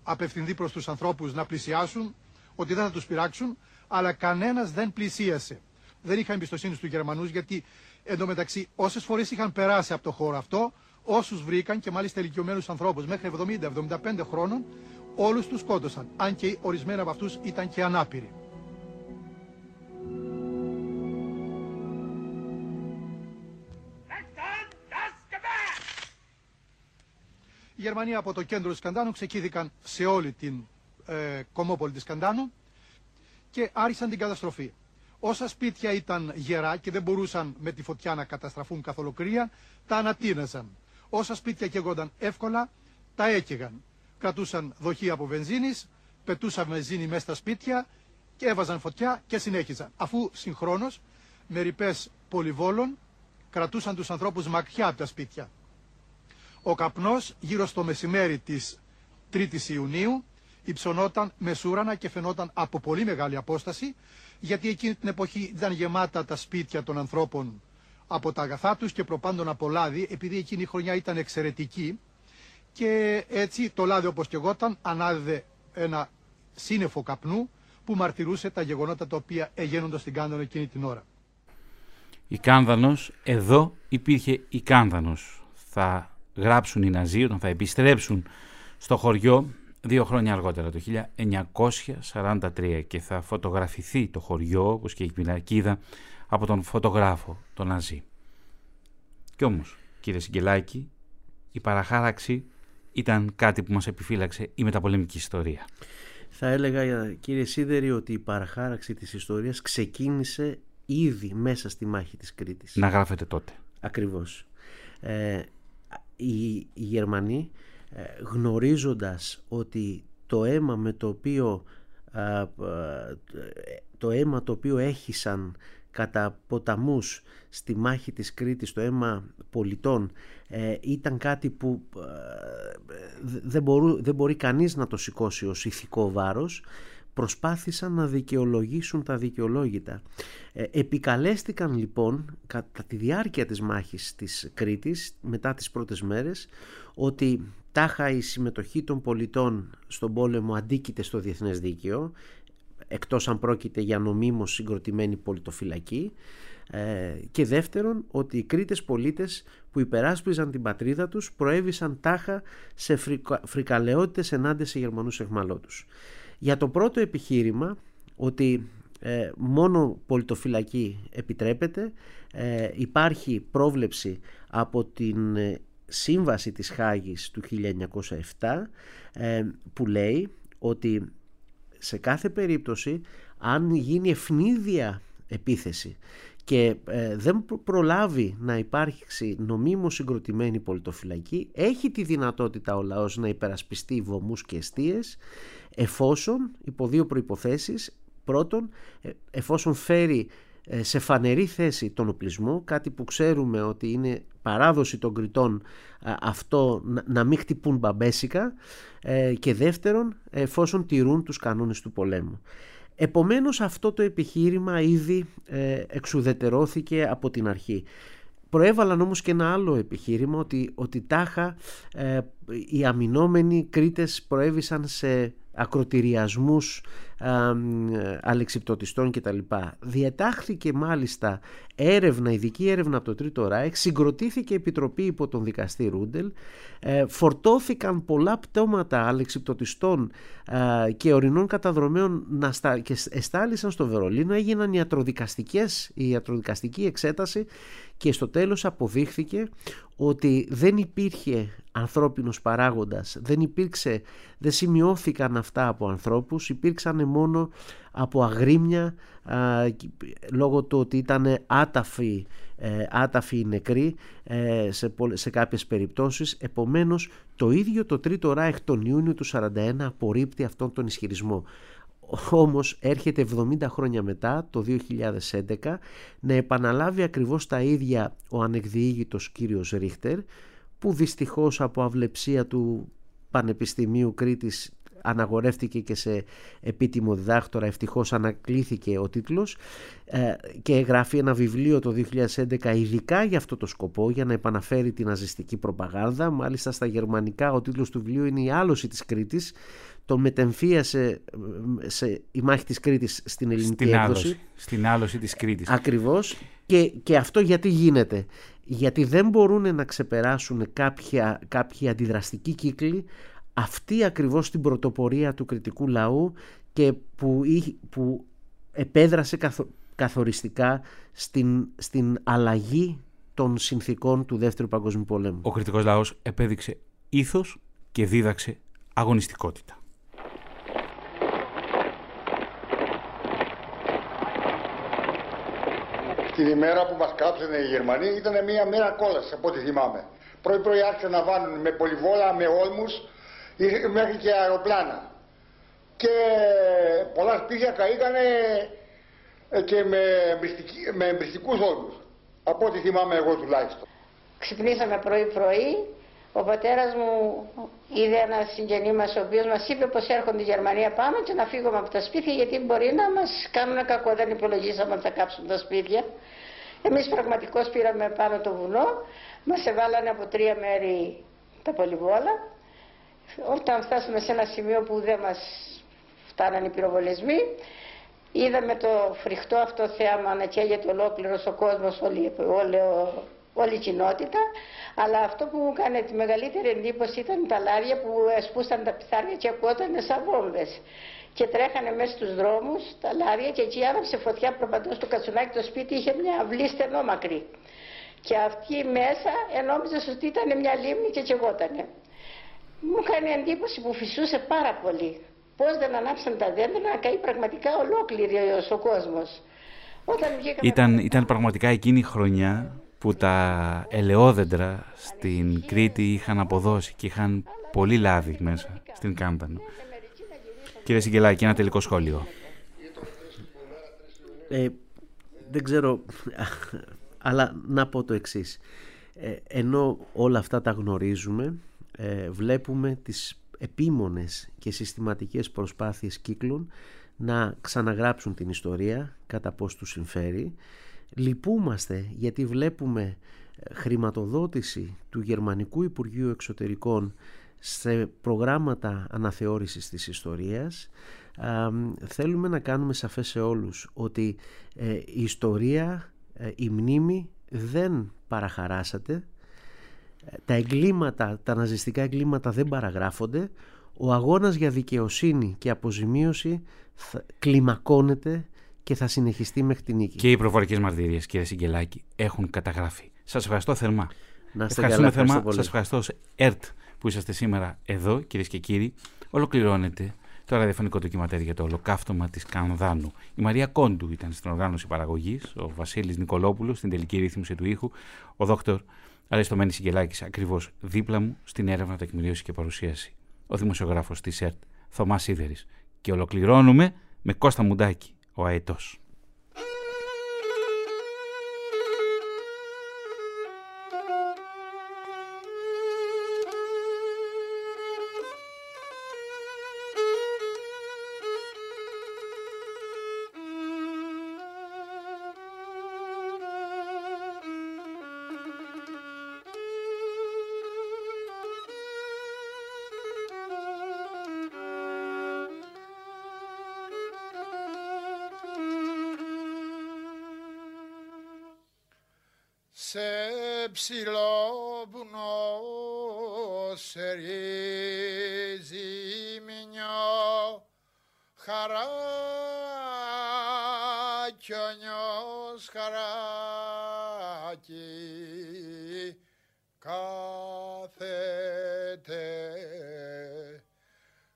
απευθυνθεί προς τους ανθρώπους να πλησιάσουν, ότι δεν θα τους πειράξουν, αλλά κανένας δεν πλησίασε. Δεν είχαν εμπιστοσύνη στους Γερμανούς γιατί εντωμεταξύ όσες φορές είχαν περάσει από το χώρο αυτό, όσους βρήκαν και μάλιστα ηλικιωμένους ανθρώπους μέχρι 70-75 χρόνων, Όλους τους σκότωσαν, αν και ορισμένα από αυτούς ήταν και ανάπηροι. Οι Γερμανοί από το κέντρο της Καντάνου ξεκίνηκαν σε όλη την ε, κομμόπολη της Καντάνου και άρχισαν την καταστροφή. Όσα σπίτια ήταν γερά και δεν μπορούσαν με τη φωτιά να καταστραφούν καθ' ολοκλήρια, τα ανατείναζαν. Όσα σπίτια καίγονταν εύκολα, τα έκαιγαν κρατούσαν δοχεία από βενζίνης, πετούσαν βενζίνη μέσα στα σπίτια και έβαζαν φωτιά και συνέχιζαν. Αφού συγχρόνως με ρηπές πολυβόλων κρατούσαν τους ανθρώπους μακριά από τα σπίτια. Ο καπνός γύρω στο μεσημέρι της 3ης Ιουνίου υψωνόταν μεσούρανα και φαινόταν από πολύ μεγάλη απόσταση γιατί εκείνη την εποχή ήταν γεμάτα τα σπίτια των ανθρώπων από τα αγαθά τους και προπάντων από λάδι, επειδή εκείνη η χρονιά ήταν εξαιρετική και έτσι το λάδι όπως και εγώ ανάδεδε ένα σύννεφο καπνού που μαρτυρούσε τα γεγονότα τα οποία εγένονταν στην Κάνδανο εκείνη την ώρα. Η Κάνδανος, εδώ υπήρχε η Κάνδανος. Θα γράψουν οι Ναζί όταν θα επιστρέψουν στο χωριό δύο χρόνια αργότερα, το 1943 και θα φωτογραφηθεί το χωριό, όπως και η πινακίδα, από τον φωτογράφο, τον Ναζί. Κι όμως, κύριε Σιγκελάκη, η παραχάραξη ήταν κάτι που μας επιφύλαξε η μεταπολεμική ιστορία. Θα έλεγα κύριε Σίδερη ότι η παραχάραξη της ιστορίας ξεκίνησε ήδη μέσα στη μάχη της Κρήτης. Να γράφετε τότε. Ακριβώς. Ε, οι, οι Γερμανοί ε, γνωρίζοντας ότι το αίμα με το οποίο το αίμα το οποίο έχησαν κατά ποταμούς στη μάχη της Κρήτης το αίμα πολιτών ε, ήταν κάτι που δεν, μπορού, δεν μπορεί κανείς να το σηκώσει ως ηθικό βάρος προσπάθησαν να δικαιολογήσουν τα δικαιολόγητα. Ε, επικαλέστηκαν λοιπόν κατά τη διάρκεια της μάχης της Κρήτης μετά τις πρώτες μέρες ότι τάχα η συμμετοχή των πολιτών στον πόλεμο αντίκειται στο διεθνές δίκαιο εκτός αν πρόκειται για νομίμως συγκροτημένη πολιτοφυλακή ε, και δεύτερον ότι οι Κρήτες πολίτες που υπεράσπιζαν την πατρίδα τους προέβησαν τάχα σε φρικα, φρικαλαιότητες ενάντια σε Γερμανούς εχμαλώτους. Για το πρώτο επιχείρημα ότι ε, μόνο πολιτοφυλακή επιτρέπεται ε, υπάρχει πρόβλεψη από την ε, σύμβαση της Χάγης του 1907 που λέει ότι σε κάθε περίπτωση αν γίνει ευνίδια επίθεση και δεν προλάβει να υπάρξει νομίμως συγκροτημένη πολιτοφυλακή. Έχει τη δυνατότητα ο λαός να υπερασπιστεί βωμούς και αιστείες εφόσον, υπό δύο προϋποθέσεις, πρώτον, ε, εφόσον φέρει ε, σε φανερή θέση τον οπλισμό, κάτι που ξέρουμε ότι είναι παράδοση των κριτών αυτό να μην χτυπούν μπαμπέσικα. Ε, και δεύτερον εφόσον τηρούν τους κανόνες του πολέμου. Επομένως αυτό το επιχείρημα ήδη εξουδετερώθηκε από την αρχή. Προέβαλαν όμως και ένα άλλο επιχείρημα ότι, ότι τάχα οι αμυνόμενοι Κρήτες προέβησαν σε ακροτηριασμούς αλεξιπτωτιστών κτλ. Διατάχθηκε μάλιστα έρευνα, ειδική έρευνα από το Τρίτο Ράιχ, συγκροτήθηκε επιτροπή υπό τον δικαστή Ρούντελ, ε, φορτώθηκαν πολλά πτώματα αλεξιπτωτιστών και ορεινών καταδρομέων να στα, και εστάλησαν στο Βερολίνο, έγιναν ιατροδικαστικές, η ιατροδικαστική εξέταση και στο τέλος αποδείχθηκε ότι δεν υπήρχε ανθρώπινος παράγοντας, δεν υπήρξε, δεν σημειώθηκαν αυτά από ανθρώπους, υπήρξαν μόνο από αγρίμια λόγω του ότι ήταν άταφοι, ε, άταφοι νεκροί ε, σε, σε κάποιες περιπτώσεις. Επομένως το ίδιο το Τρίτο Ράιχ τον Ιούνιο του 1941 απορρίπτει αυτόν τον ισχυρισμό. Όμως έρχεται 70 χρόνια μετά, το 2011, να επαναλάβει ακριβώς τα ίδια ο ανεκδιήγητος κύριος Ρίχτερ, που δυστυχώς από αυλεψία του Πανεπιστημίου Κρήτης αναγορεύτηκε και σε επίτιμο διδάκτορα ευτυχώς ανακλήθηκε ο τίτλος ε, και γράφει ένα βιβλίο το 2011 ειδικά για αυτό το σκοπό για να επαναφέρει την ναζιστική προπαγάνδα μάλιστα στα γερμανικά ο τίτλος του βιβλίου είναι η άλωση της Κρήτης τον μετεμφίασε σε η μάχη της Κρήτης στην ελληνική στην έκδοση. Άλωση, στην άλωση της Κρήτης. Ακριβώς. Και, και αυτό γιατί γίνεται. Γιατί δεν μπορούν να ξεπεράσουν κάποια, κάποια αντιδραστική κύκλη αυτή ακριβώς την πρωτοπορία του κριτικού λαού και που, που επέδρασε καθοριστικά στην, στην αλλαγή των συνθήκων του Δεύτερου Παγκόσμιου Πολέμου. Ο κριτικός λαός επέδειξε ήθος και δίδαξε αγωνιστικότητα. Την ημέρα που μας κάψανε οι Γερμανοί ήταν μια μέρα κόλαση από ό,τι θυμάμαι. Πρωί πρωί άρχισαν να βάλουν με πολυβόλα, με όλμους, μέχρι και αεροπλάνα. Και πολλά σπίτια καήκανε ε, και με, με εμπριστικούς όλμους. Από ό,τι θυμάμαι εγώ τουλάχιστον. Ξυπνήσαμε πρωί-πρωί, ο πατέρας μου είδε ένα συγγενή μας ο οποίος μας είπε πως έρχονται οι Γερμανία πάμε και να φύγουμε από τα σπίτια γιατί μπορεί να μας κάνουν κακό, δεν υπολογίσαμε να θα κάψουν τα σπίτια. Εμείς πραγματικώς πήραμε πάνω το βουνό, μας εβάλανε από τρία μέρη τα πολυβόλα. Όταν φτάσαμε σε ένα σημείο που δεν μας φτάνανε οι πυροβολισμοί, είδαμε το φρικτό αυτό θέαμα να καίγεται ολόκληρος ο κόσμος, όλη, όλη, όλη η κοινότητα. Αλλά αυτό που μου έκανε τη μεγαλύτερη εντύπωση ήταν τα λάρια που σπούσαν τα πιθάρια και ακούγονταν σαν βόμβες και τρέχανε μέσα στους δρόμους τα λάρια και εκεί άναψε φωτιά προπαντός στο κατσουνάκι το σπίτι είχε μια αυλή στενόμακρη και αυτή μέσα ενόμιζε ότι ήταν μια λίμνη και κεγότανε. Μου έκανε εντύπωση που φυσούσε πάρα πολύ. Πώς δεν ανάψαν τα δέντρα να καεί πραγματικά ολόκληρη ο κόσμος. Όταν ήταν, ήταν πραγματικά εκείνη η χρονιά που τα ελαιόδεντρα στην Κρήτη είχαν αποδώσει και είχαν πολύ λάδι μέσα στην Κάμπανο. Κύριε Σιγκελάκη, ένα τελικό σχόλιο. Ε, δεν ξέρω, *laughs* αλλά να πω το εξής. Ε, ενώ όλα αυτά τα γνωρίζουμε, ε, βλέπουμε τις επίμονες και συστηματικές προσπάθειες κύκλων να ξαναγράψουν την ιστορία κατά πώς τους συμφέρει. Λυπούμαστε γιατί βλέπουμε ε, χρηματοδότηση του Γερμανικού Υπουργείου Εξωτερικών σε προγράμματα αναθεώρησης της ιστορίας θέλουμε να κάνουμε σαφές σε όλους ότι ε, η ιστορία, ε, η μνήμη δεν παραχαράσατε τα εγκλήματα, τα ναζιστικά εγκλήματα δεν παραγράφονται ο αγώνας για δικαιοσύνη και αποζημίωση θα, κλιμακώνεται και θα συνεχιστεί μέχρι την νίκη. Και οι προφορικές μαρτυρίες κύριε Σιγκελάκη έχουν καταγραφεί. Σας ευχαριστώ θερμά. Να είστε Ευχαριστούμε καλά, θερμά. Σας ευχαριστώ ΕΡΤ που είσαστε σήμερα εδώ, κυρίες και κύριοι, ολοκληρώνεται το ραδιοφωνικό ντοκιματέρ για το ολοκαύτωμα της Κανδάνου. Η Μαρία Κόντου ήταν στην οργάνωση παραγωγής, ο Βασίλης Νικολόπουλος στην τελική ρύθμιση του ήχου, ο δόκτωρ Αριστομένη Σιγκελάκη ακριβώς δίπλα μου στην έρευνα, τεκμηρίωση και παρουσίαση. Ο δημοσιογράφος της ΕΡΤ, Θωμάς Σίδερης. Και ολοκληρώνουμε με Κώστα Μουντάκη, ο Αετός. Κι ο νιός χαράκι κάθεται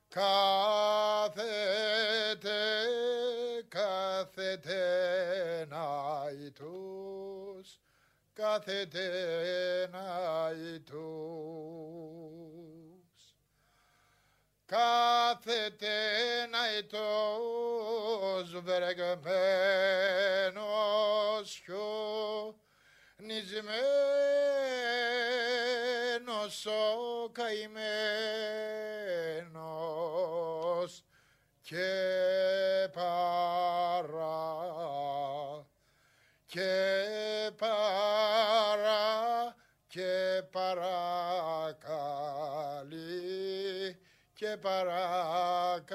κάθεται κάθεται να κάθεται τους. Κάθεται τους βρεγμένος νησμένος ο καημένος και παρά και παρά και παρακαλεί και παρακαλεί